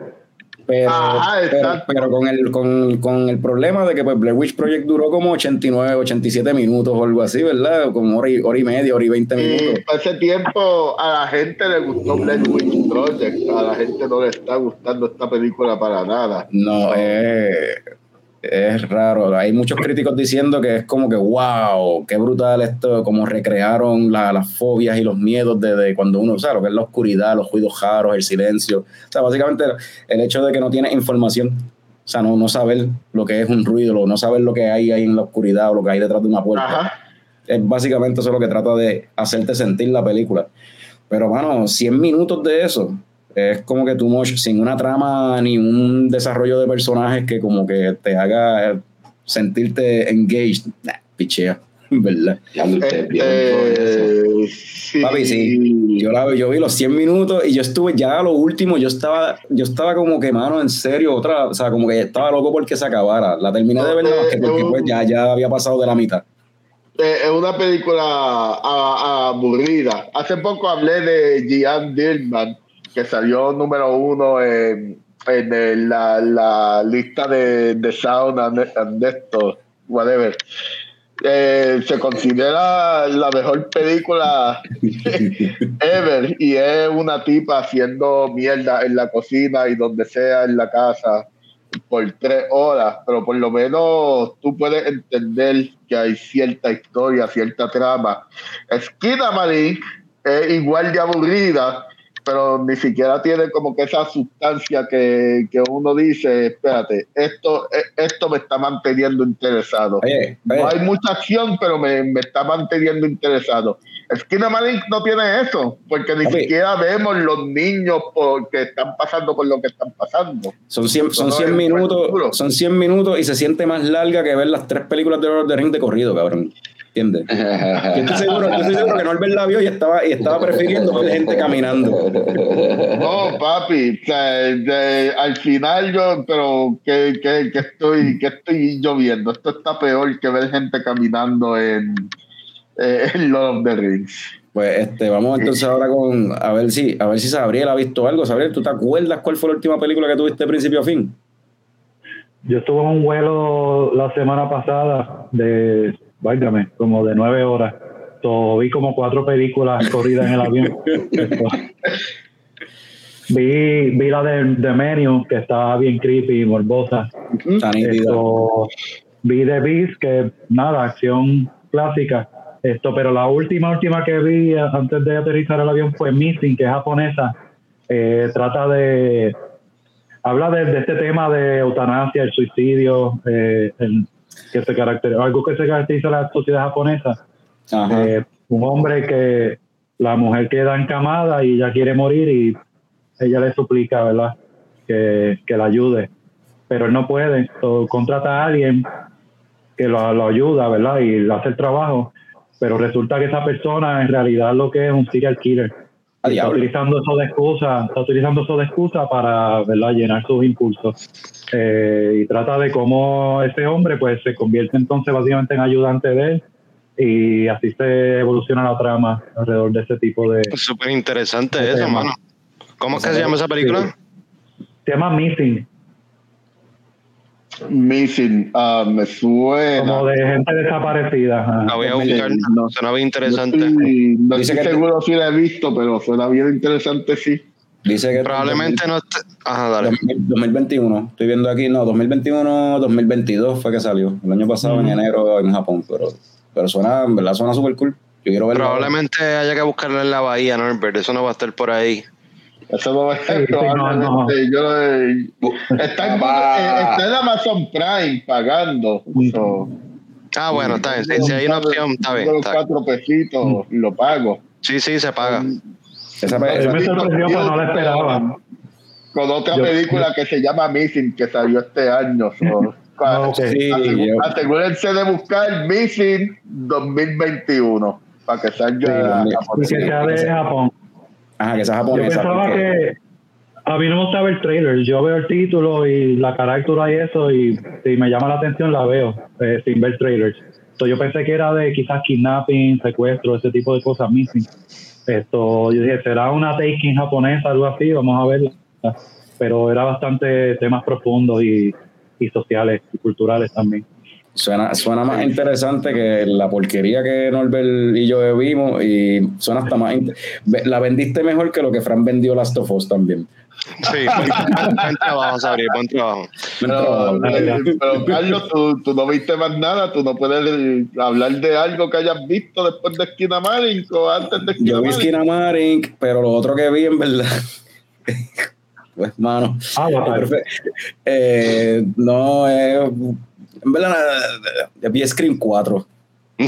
Pero, Ajá, pero, pero con, el, con, con el problema de que pues, Blair Witch Project duró como 89, 87 minutos o algo así, ¿verdad? Como hora y, hora y media, hora y 20 Y minutos. para ese tiempo a la gente le gustó Blair Witch Project, a la gente no le está gustando esta película para nada. No, es, es raro. Hay muchos críticos diciendo que es como que, wow, qué brutal esto, como recrearon la- las fobias y los miedos de, de cuando uno, o sea, lo que es la oscuridad, los ruidos raros, el silencio. O sea, básicamente el hecho de que no tienes información, o sea, no, no saber lo que es un ruido, no saber lo que hay ahí en la oscuridad o lo que hay detrás de una puerta. Ajá. Es básicamente eso lo que trata de hacerte sentir la película. Pero, mano, 100 minutos de eso es como que too much, sin una trama ni un desarrollo de personajes que como que te haga sentirte engaged. Nah, pichea, ¿verdad? Este, sí. Papi, sí. Yo, la, yo vi los 100 minutos y yo estuve ya a lo último, yo estaba, yo estaba como que, mano, en serio, otra, o sea, como que estaba loco porque se acabara. La terminé de ver nada más que porque pues, ya, ya había pasado de la mitad. Eh, es una película a- aburrida. Hace poco hablé de Gian Dillman, que salió número uno en, la, la lista de, de Sound and, and esto, whatever. Eh, se considera la mejor película ever y es una tipa haciendo mierda en la cocina y donde sea en la casa por tres horas, pero por lo menos tú puedes entender que hay cierta historia, cierta trama. Esquina Marín es igual de aburrida, pero ni siquiera tiene como que esa sustancia que, que uno dice, espérate, esto, eh, esto me está manteniendo interesado. Oye, No hay mucha acción, pero me, me está manteniendo interesado. Esquina Marín no tiene eso, porque ni siquiera vemos los niños por- que están pasando por lo que están pasando. Son 100, son No, 100 es minutos, son 100 minutos y se siente más larga que ver las tres películas de Lord of the Rings de corrido, cabrón. ¿Entiendes? Yo estoy seguro, yo estoy seguro que Norbert la vio y estaba, y estaba prefiriendo ver gente caminando. No, papi, o sea, de- al final yo, pero que, que, que estoy, que estoy lloviendo. Esto está peor que ver gente caminando en, eh, en Lord of the Rings. Pues este, vamos entonces ahora con a ver si, a ver si Sabriel ha visto algo. Sabriel, ¿tú te acuerdas cuál fue la última película que tuviste de principio a fin? Yo estuve en un vuelo la semana pasada de, válgame, como de nueve horas. So, vi como cuatro películas corridas en el avión. Vi, vi la de, de Menu, que estaba bien creepy y morbosa. Está. Esto, vi The Beast, que nada, acción clásica. Esto, pero la última, última que vi antes de aterrizar el avión fue Missing, que es japonesa. Eh, trata de. Habla de, de este tema de eutanasia, el suicidio, eh, el- que se caracteriza, algo que se caracteriza la sociedad japonesa. Eh, un hombre que la mujer queda encamada y ella quiere morir y ella le suplica, ¿verdad? Que, que la ayude. Pero él no puede. So, contrata a alguien que lo, lo ayuda, ¿verdad? Y le hace el trabajo. Pero resulta que esa persona en realidad lo que es un serial killer. A está diablo. utilizando eso de excusa, está utilizando eso de excusa para ¿verdad? llenar sus impulsos. Eh, y trata de cómo ese hombre pues se convierte entonces básicamente en ayudante de él y así se evoluciona la trama alrededor de ese tipo de... Súper interesante eso, tema. mano. ¿Cómo es que se llama esa película? Se llama Missing, Missing, ah, me suena. como de gente desaparecida. La voy a buscar. no. Sonaba No interesante. estoy, no Dice estoy que- seguro si la he visto, pero suena bien interesante, sí. Dice que Probablemente no esté. Ajá, dale. 2000 2021. Estoy viendo aquí, no, 2021, 2022 fue que salió. El año pasado en Mm. enero en Japón, pero, pero suena, en verdad suena súper cool. Yo quiero verlo. Probablemente haya que buscarla en la bahía, Norbert. Eso no va a estar por ahí. Eso no va a Sí, ser sí, no, probablemente. Yo, eh, está, en, Papá. está en Amazon Prime pagando. So, Ah, bueno, está bien. Si, si hay una opción, está bien. Bien. cuatro pesitos lo pago. Sí, sí, se paga. Esa, A mí esa- me sorprendió, pues no la esperaba. Con otra Yo- película que se llama Missing, que salió este año. So, Ah, yo- asegúrense de buscar Missing 2021 para que salga. Sí, Y que sea de Japón. Ajá, que esa Yo japonesa. pensaba porque- que a mí no me gustaba el trailer. Yo veo el título y la carátula y eso, y si me llama la atención, la veo eh, sin ver trailers. So, yo pensé que era de quizás kidnapping, secuestro, ese tipo de cosas, missing. Esto, yo dije, será una taking japonesa, algo así, vamos a verla. Pero era bastante temas profundos y, y sociales y culturales también. Suena, suena más interesante que la porquería que Norbert y yo vimos y suena hasta más... La vendiste mejor que lo que Fran vendió Last of Us también. Sí, buen, trabajo, Sabri, buen trabajo. Pero, eh, ya. pero, Carlos, tú, tú no viste más nada, tú no puedes eh, hablar de algo que hayas visto después de Esquina Marin o antes de Esquina Yo vi Marin. Esquina Marink, pero lo otro que vi en verdad... Pues, mano, Ah, bueno, Perfecto. Eh, no, eh, en verdad, vi Scream 4.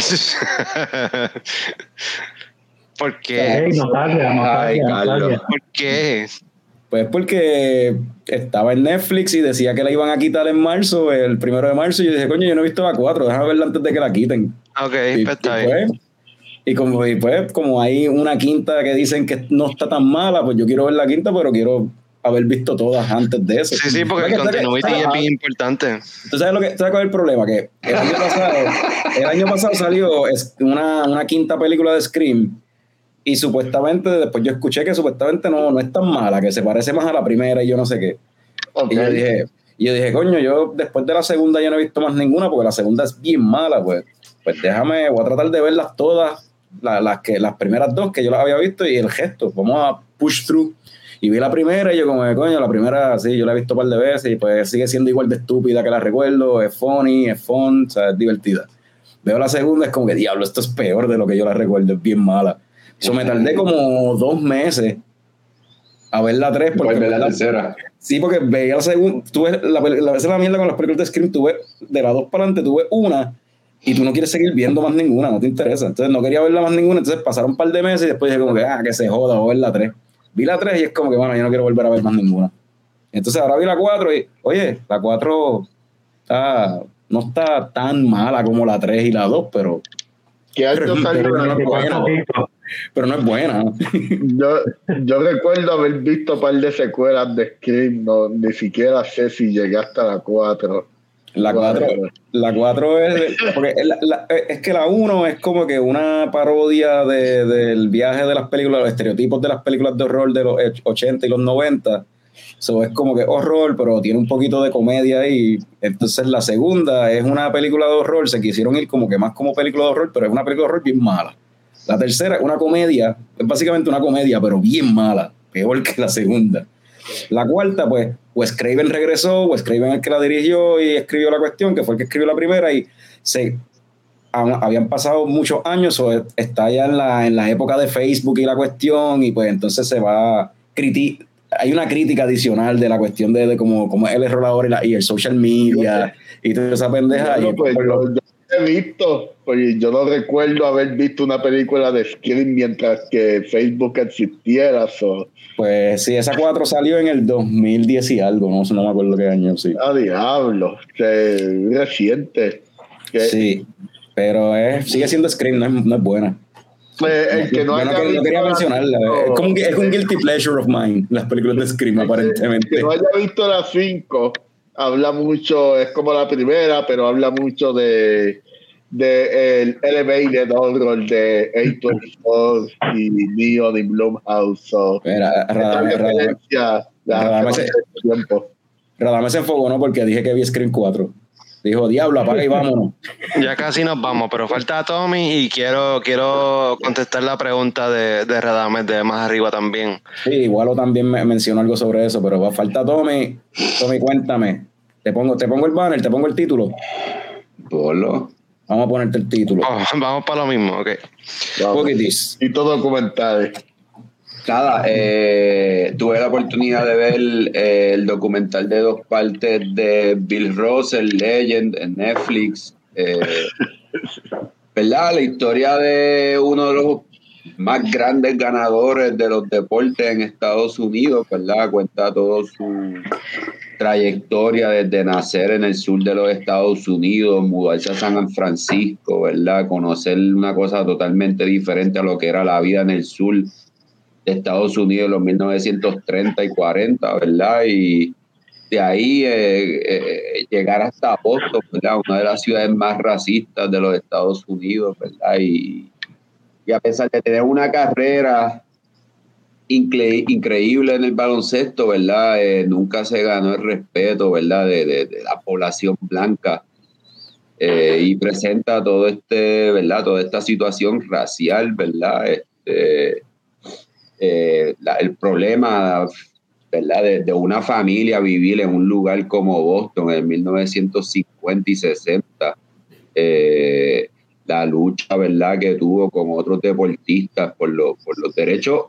¿Por qué? hey, nostalgia, Ay, Carlos. ¿Por qué? Pues porque estaba en Netflix y decía que la iban a quitar en marzo, el primero de marzo, y yo dije, coño, yo no he visto la 4, déjame verla antes de que la quiten. Ok, Y, pues está y bien. pues, y como, y pues, como hay una quinta que dicen que no está tan mala, pues yo quiero ver la quinta, pero quiero haber visto todas antes de eso. Sí, sí, porque el continuity es bien importante. ¿Tú sabes, lo que, sabes cuál es el problema? Que el año pasado, el año pasado salió una, una quinta película de Scream y supuestamente, después yo escuché que supuestamente no, no es tan mala, que se parece más a la primera y yo no sé qué. Ok. Y yo dije, y yo dije, coño, yo después de la segunda ya no he visto más ninguna porque la segunda es bien mala, pues. Pues déjame, voy a tratar de verlas todas, la- las, que, las primeras dos que yo las había visto y el gesto. Vamos a push through. Y vi la primera y yo como, coño, la primera, sí, yo la he visto un par de veces y pues sigue siendo igual de estúpida que la recuerdo, es funny, es fun, o sea, es divertida. Veo la segunda, es como que, diablo, esto es peor de lo que yo la recuerdo, es bien mala. Eso me tardé como dos meses a ver la tres porque Pues ve la tercera. Sí, porque veía la segunda, tú ves la, la, la mierda con las películas de Scream, tú ves de las dos para adelante, tú ves una y tú no quieres seguir viendo más ninguna, no te interesa. Entonces no quería verla más ninguna, entonces pasaron un par de meses y después dije como que, ah, que se joda, voy a ver la 3. Vi la 3 y es como que, bueno, yo no quiero volver a ver más ninguna. Entonces ahora vi la 4 y, oye, la 4 está, no está tan mala como la 3 y la 2, pero, ¿Qué año Pero- pero no es buena. pero no es buena. Yo, yo recuerdo haber visto un par de secuelas de Scream, no, ni siquiera sé si llegué hasta la 4. La 4, la 4 es. Porque la- la- es que la 1 es como que una parodia de- del viaje de las películas, los estereotipos de las películas de horror de los 80 y los 90. So, es como que horror, pero tiene un poquito de comedia ahí. Entonces, la segunda es una película de horror. Se quisieron ir como que más como película de horror, pero es una película de horror bien mala. La tercera es una comedia, es básicamente una comedia, pero bien mala, peor que la segunda. La cuarta, pues, Wes Craven regresó, Wes Craven es el que la dirigió y escribió la cuestión, que fue el que escribió la primera, y se ha- habían pasado muchos años, o está ya en la, en la época de Facebook y la cuestión, y pues entonces se va a criti- hay una crítica adicional de la cuestión de, de cómo, cómo es el error ahora y, la- y el social media y toda esa pendeja. Y pues, yo he visto, pues yo no recuerdo haber visto una película de Scream mientras que Facebook existiera. So. pues sí, esa 4 salió en el 2010 y algo, no, no me acuerdo qué año, sí. Ah, diablo, que reciente. Que, Sí, pero es, sigue siendo Scream, no es, no es buena. Pues, el que no Yo haya quería- no visto quería la mencionarla. Es, como un, es un guilty pleasure of mine, las películas de Scream, el aparentemente. que no haya visto las 5, habla mucho, es como la primera, pero habla mucho de, de el elevated horror de A24 y Neon y Blumhouse. So, Mira, Radame, Radame, se- tiempo. Radame se enfogó, ¿no? Porque dije que vi Scream 4. Dijo, diablo, apaga y vámonos. Ya casi nos vamos, pero falta Tommy y quiero, quiero contestar la pregunta de, de Radames de más arriba también. Sí, igual también me mencionó algo sobre eso, pero va- falta Tommy. Tommy, cuéntame. Te pongo, te pongo el banner, te pongo el título. Polo. Vamos a ponerte el título. Oh, vamos para lo mismo, ok. Vamos. Y todo documentales. Nada, eh, tuve la oportunidad de ver eh, el documental de dos partes de Bill Russell, Legend, en Netflix. eh, ¿Verdad? La historia de uno de los más grandes ganadores de los deportes en Estados Unidos, ¿verdad? Cuenta todo su trayectoria desde nacer en el sur de los Estados Unidos, mudarse a San Francisco, ¿verdad? Conocer una cosa totalmente diferente a lo que era la vida en el sur de Estados Unidos en los 1930 y 40, ¿verdad? Y de ahí eh, eh, llegar hasta Boston, ¿verdad? Una de las ciudades más racistas de los Estados Unidos, ¿verdad? Y, y a pesar de tener una carrera incre- increíble en el baloncesto, ¿verdad? Eh, nunca se ganó el respeto, ¿verdad? De, de- de la población blanca. Eh, y presenta todo este, ¿verdad? Toda esta situación racial, ¿verdad? Este, eh, la- el problema ¿verdad? De, de una familia vivir en un lugar como Boston en 1950 y 60, eh, la lucha ¿verdad? que tuvo con otros deportistas por, los por los derechos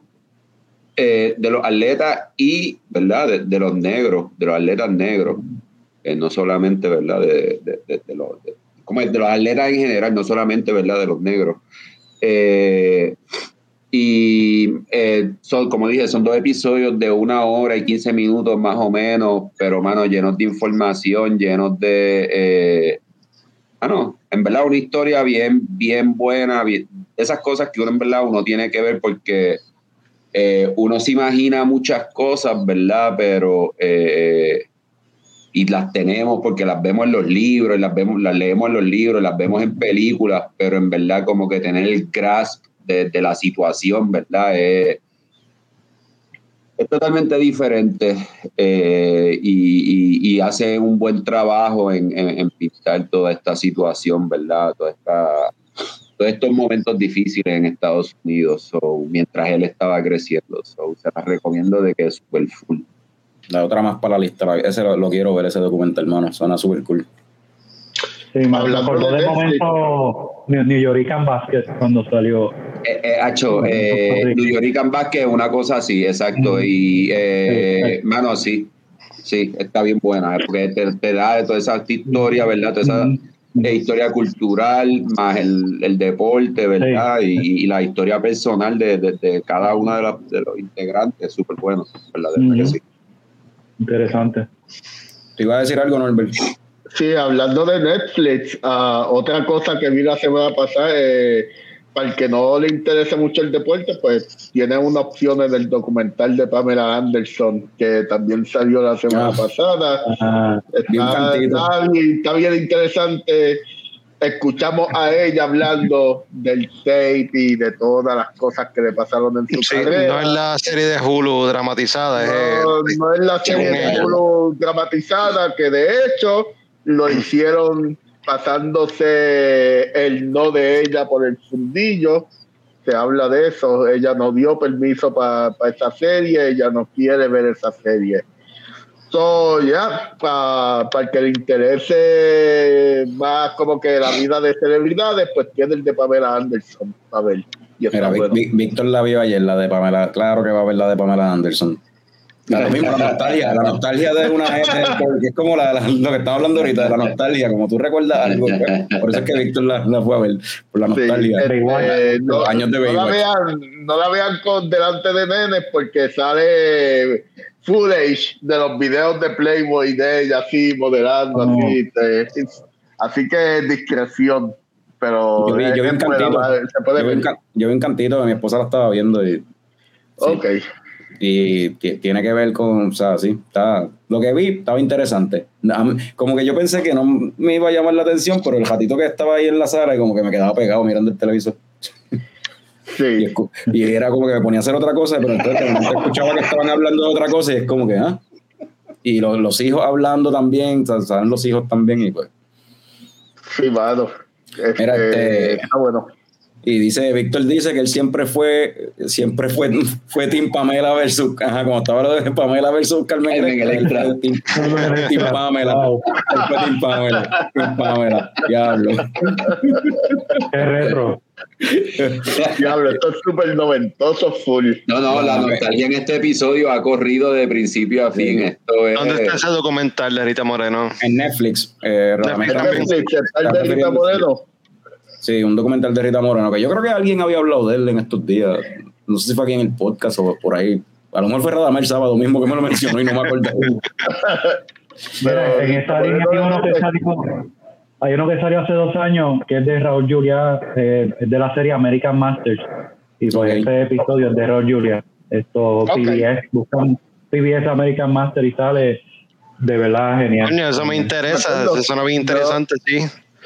eh, de los atletas y ¿verdad? De, de los negros, de los atletas negros, eh, no solamente ¿verdad? De, de- los, como de los atletas en general, no solamente ¿verdad? de los negros. Eh, y eh, son, como dije, son dos episodios de una hora y 15 minutos más o menos, pero, mano, llenos de información, llenos de... Eh, ah, no, en verdad una historia bien, bien buena, esas cosas que uno en verdad uno tiene que ver porque eh, uno se imagina muchas cosas, ¿verdad? Pero... eh, y las tenemos porque las vemos en los libros, las vemos, las leemos en los libros, las vemos en películas, pero en verdad como que tener el grasp de, de la situación, ¿verdad? Es, es totalmente diferente eh, y, y, y hace un buen trabajo en, en, en pintar toda esta situación, ¿verdad? Toda esta, todos estos momentos difíciles en Estados Unidos, so, mientras él estaba creciendo. So, se las recomiendo de que es super full. La otra más para la lista. Ese lo, lo quiero ver, ese documental, hermano. Suena súper cool. Sí, me Hablando acordó de momento New Yorican Basket cuando salió. Eh, eh, Hacho, eh, New York Basket, una cosa así, exacto. Y, eh, mano, sí, sí, está bien buena, porque te, te da toda esa historia, ¿verdad? Toda esa eh, historia cultural, más el, el deporte, ¿verdad? Y, y la historia personal de, de- de cada uno de, los- de los integrantes, súper bueno, ¿verdad? Que sí. Interesante. ¿Te iba a decir algo, Norbert? Sí, hablando de Netflix, ah, otra cosa que vi la semana pasada, eh, para el que no le interese mucho el deporte, pues tiene una opción en el documental de Pamela Anderson, que también salió la semana Ah. pasada. Ah, Está, bien, está bien interesante. Escuchamos a ella hablando del tape y de todas las cosas que le pasaron en su Sí, carrera. no es la serie de Hulu dramatizada, No, no es la serie de. Hulu dramatizada, que de hecho lo hicieron pasándose el no de ella por el fundillo. Se habla de eso. Ella no dio permiso para esa serie, ella no quiere ver esa serie. So, ya, para el que le interese más como que la vida de celebridades, pues tiene el de Pamela Anderson. A ver. Mira, bueno. Víctor la vio ayer, la de Pamela. Claro que va a ver la de Pamela Anderson. La, lo mismo, la nostalgia, la nostalgia de una es como la- la- lo que estamos hablando ahorita, de la nostalgia, como tú recuerdas algo. pues, Por eso es que Víctor la, la fue a ver, por la Sí, nostalgia. este, Baywatch. no, años de no la vean, no la vean con delante de nenes porque sale footage de los videos de Playboy de ella así modelando Oh. así, así que discreción. pero Yo vi, yo vi un cantito. Yo vi un, ver. ca- yo vi un cantito, mi esposa la estaba viendo y, Ok. Y ti- tiene que ver con, o sea, sí, está, lo que vi estaba interesante. Como que yo pensé que no me iba a llamar la atención, pero el gatito que estaba ahí en la sala y como que me quedaba pegado mirando el televisor. Y, Sí. y era como que me ponía a hacer otra cosa, pero entonces escuchaba que estaban hablando de otra cosa y es como que, ah. Y los, los hijos hablando también, saben los hijos también y pues. Sí, mano. Este, Mira, este- Está bueno. Y dice, Víctor dice que él siempre fue, siempre fue, fue Team Pamela versus, ajá, como estaba lo de Pamela versus Carmen Electra, él fue Team, Team Pamela, Wow. él fue Team Pamela, Team Pamela, diablo. Qué retro. Diablo, esto es súper noventoso full. No, no, la nostalgia en este episodio ha corrido de principio a fin. Esto es. ¿Dónde está ese documental de Rita Moreno? En Netflix, eh, Netflix Netflix, está el de Rita Moreno. Sí, un documental de Rita Moreno, que yo creo que alguien había hablado de él en estos días. No sé si fue aquí en el podcast o por ahí. A lo mejor fue Radamel el sábado mismo que me lo mencionó y no me acuerdo. Mira, en esta Pero- línea hay uno que salió, hay uno que salió hace dos años, que es de Raúl Julia, eh, es de la serie American Masters. Y pues Ok. este episodio es de Raúl Julia. Esto. PBS, buscan PBS American Master y sale de verdad genial. Coño, eso me interesa, eso suena bien interesante, sí.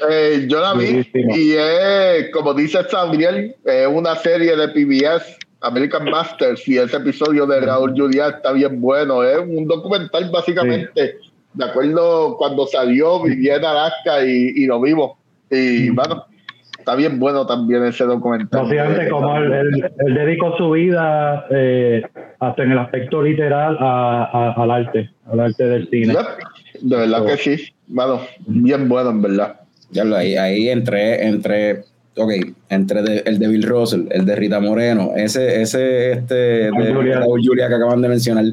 Eh, yo la vi Buenísimo. y es, como dice Sabriel, es una serie de PBS, American Masters, y ese episodio de Raúl Juliá está bien bueno. Es un documental básicamente, de acuerdo cuando salió, vivía en Alaska y, y lo vimos. Y bueno, está bien bueno también ese documental. Básicamente, como él, él- él dedicó su vida eh, hasta en el aspecto literal a- a- al arte, al arte del cine. De verdad que sí, bueno, bien bueno en verdad. Ya lo, ahí, ahí entre, entre, ok, entre de- el de Bill Russell, el de Rita Moreno, ese, ese, este, de Julia. Que acaban de mencionar,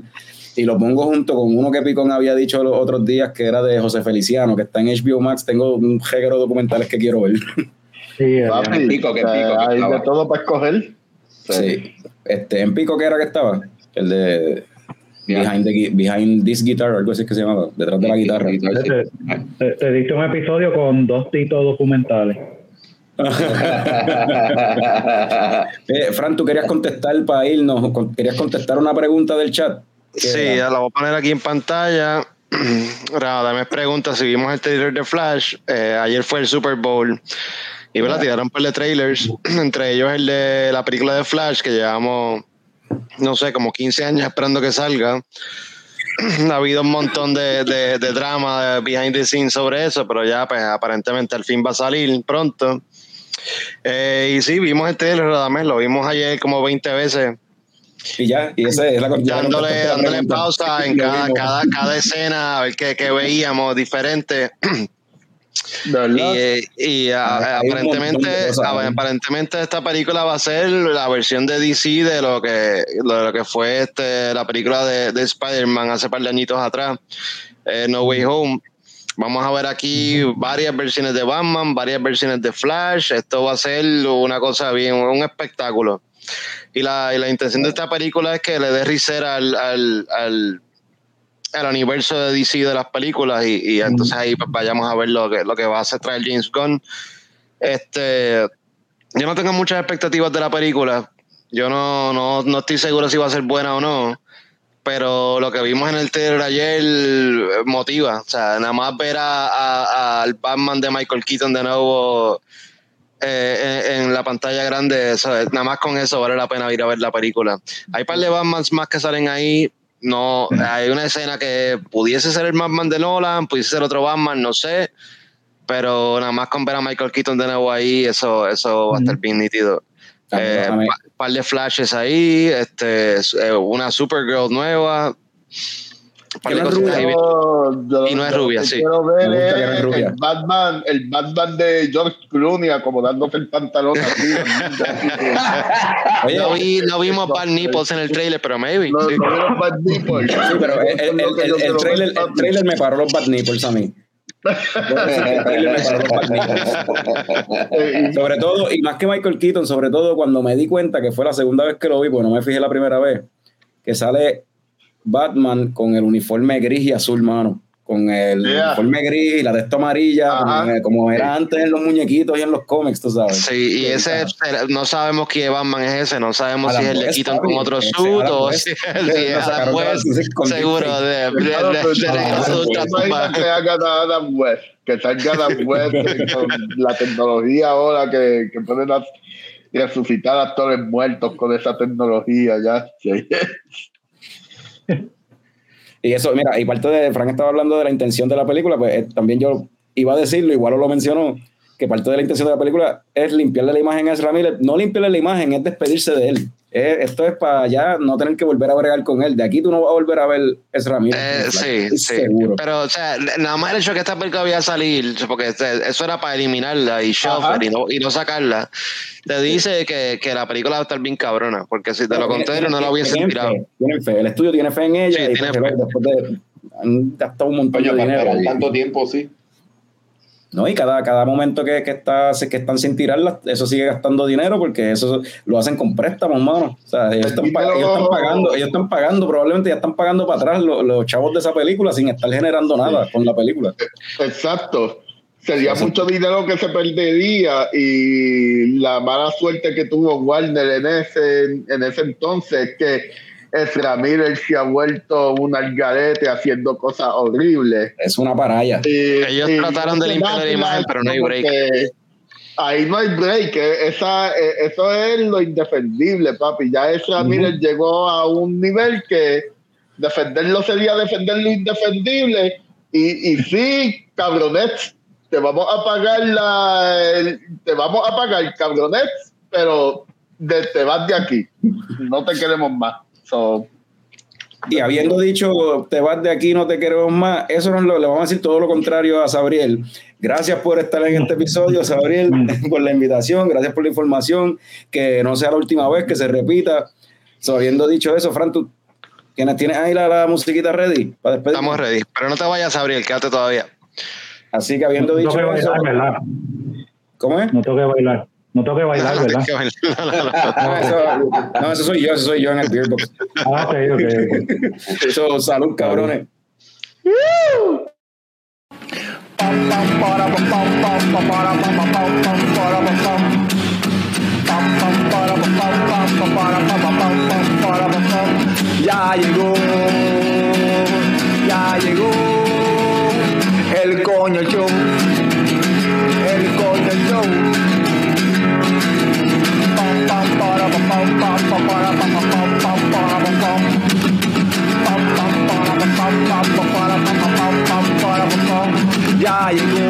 y lo pongo junto con uno que Picón había dicho los otros días que era de José Feliciano, que está en HBO Max, tengo un género de documentales que quiero ver. Sí, Papi, pico, qué sea, pico que hay de todo para escoger. Sí. Este, en Pico que era que estaba, el de. Behind, the Behind This Guitar, algo así que se llamaba, detrás de la guitarra. te, te diste un episodio con dos titos documentales. Eh, Fran, tú querías contestar para irnos, querías contestar una pregunta del chat. ¿Qué Sí, era? la voy a poner aquí en pantalla. me pregunta si vimos el trailer de Flash. Eh, ayer fue el Super Bowl y ¿verdad? tiraron un par de trailers, entre ellos el de la película de Flash que llevamos, no sé, como 15 años esperando que salga. ha habido un montón de, de- de drama de behind the scenes sobre eso, pero ya pues aparentemente al fin va a salir pronto. Eh, y sí, vimos el trailer, Radamés, lo vimos ayer como 20 veces Y ya, y ese es la dándole, dándole pausa en cada, cada, cada escena, a ver qué, qué veíamos diferente. Y, eh, y, aparentemente, cosas, ah, ¿eh? aparentemente esta película va a ser la versión de DC de lo que, de lo que fue este, la película de, de Spider-Man hace par de añitos atrás, eh, No Way Home. Vamos a ver aquí varias versiones de Batman, varias versiones de Flash. Esto va a ser una cosa bien, un espectáculo. Y la, y la intención de esta película es que le dé risera al, al, al, al universo de DC de las películas y, y entonces ahí pues, vayamos a ver lo que, lo que va a hacer traer James Gunn. Este, yo no tengo muchas expectativas de la película. Yo no, no, no estoy seguro si va a ser buena o no. Pero lo que vimos en el trailer ayer motiva. O sea, nada más ver a, a- a- al Batman de Michael Keaton de nuevo eh, en, en la pantalla grande, eso, nada más con eso vale la pena ir a ver la película. Hay un par de Batmans más que salen ahí. No, hay una escena que pudiese ser el Batman de Nolan, pudiese ser otro Batman, no sé. Pero nada más con ver a Michael Keaton de nuevo ahí, eso, eso va a estar bien nítido. Ah, Eh, par de flashes ahí, este, eh, una Supergirl nueva. Par de no es cositas ahí. Yo- yo- Y no es rubia, sí. Quiero ver es rubia. el Batman, el Batman de George Clooney acomodándose el pantalón así. Oye, No, vi, no vimos Bad Nipples en el trailer, pero maybe. no, sí. no vieron Bad Nipples. Sí, pero el, el, el- el trailer, el trailer me paró los bad nipples a mí. Voy a decir que el trailer me paró los bad nipples. Y- Sobre todo, y más que Michael Keaton, sobre todo cuando me di cuenta que fue la segunda vez que lo vi, porque no me fijé la primera vez, que sale Batman con el uniforme gris y azul, mano, con el Yeah. uniforme gris y la testa amarilla, Ajá. como, como era antes en los muñequitos y en los cómics, tú sabes. Sí, y ese, no sabemos qué Batman es ese, no sabemos si es Adam el de Keaton con otro suit Adam o si es Adam sacaron de la West, seguro, de, regreso de ¿te Ultratumba. imaginas que hagan a Adam West, que salga Adam West eh, con la tecnología ahora que, que pueden resucitar actores muertos con esa tecnología, ya. Y eso, mira, parte de, Frank estaba hablando de la intención de la película, pues eh, también yo iba a decirlo, igual lo mencionó, que parte de la intención de la película es limpiarle la imagen a Ezra Miller, no limpiarle la imagen, es despedirse de él. Eh, esto es para ya no tener que volver a bregar con él. De aquí tú no vas a volver a ver Ezra Miller. Eh, Like, sí, sí. Seguro. Pero, o sea, nada más el hecho de que esta película vaya a salir, porque este, eso era para eliminarla y Ajá. shuffle y no, y no sacarla, te dice que, que la película va a estar bien cabrona, porque si de lo Tiene- contrario no la hubiesen tienen tirado. fe, Tienen fe. El estudio tiene fe en ella Sí, y tiene pues, fe. después de han gastado un montón de dinero. tanto tiempo, sí. No, y cada, cada momento que, que, está, que están sin tirarla, eso sigue gastando dinero porque eso lo hacen con préstamos, mano. O sea, ellos están, pa- ellos están pagando, ellos están pagando, probablemente ya están pagando para atrás los, los chavos de esa película sin estar generando nada con la película. Exacto. Sería Exacto. mucho dinero que se perdería y la mala suerte que tuvo Warner en ese, en ese entonces que Ezra Miller se ha vuelto un algarete haciendo cosas horribles. Es una paraya. Y- Ellos y trataron de limpiar la imagen, pero no hay break. Ahí no hay break, eh, esa, eh, eso es lo indefendible, papi. Ya Ezra. Miller llegó a un nivel que defenderlo sería defender lo indefendible. Y, y sí, cabronets, te vamos a pagar la, el- te vamos a pagar cabronets, pero de- te vas de aquí. No te queremos más. So, Y habiendo dicho, te vas de aquí, no te queremos más, eso nos lo, le vamos a decir todo lo contrario a Sabriel. Gracias por estar en este episodio, Sabriel, por la invitación, gracias por la información, que no sea la última vez que se repita. So, habiendo dicho eso, Fran, ¿tú tienes, tienes ahí la, la musiquita ready para despedir? Estamos ready, pero no te vayas a abrir, quédate todavía. Así que habiendo No dicho eso. ¿cómo es? No tengo que bailar. No tengo que bailar, ¿verdad? No, eso, no, eso soy yo, eso soy yo en el Beer Box. Ah, ok, ok, ok. So, salud, cabrones. Ya llegó, ya llegó el coño show, el coño show. Ya llegó,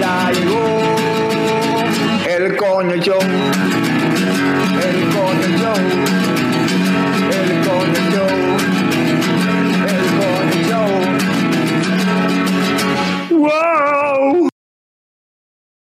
ya llegó el coño show, el coño show, el coño show.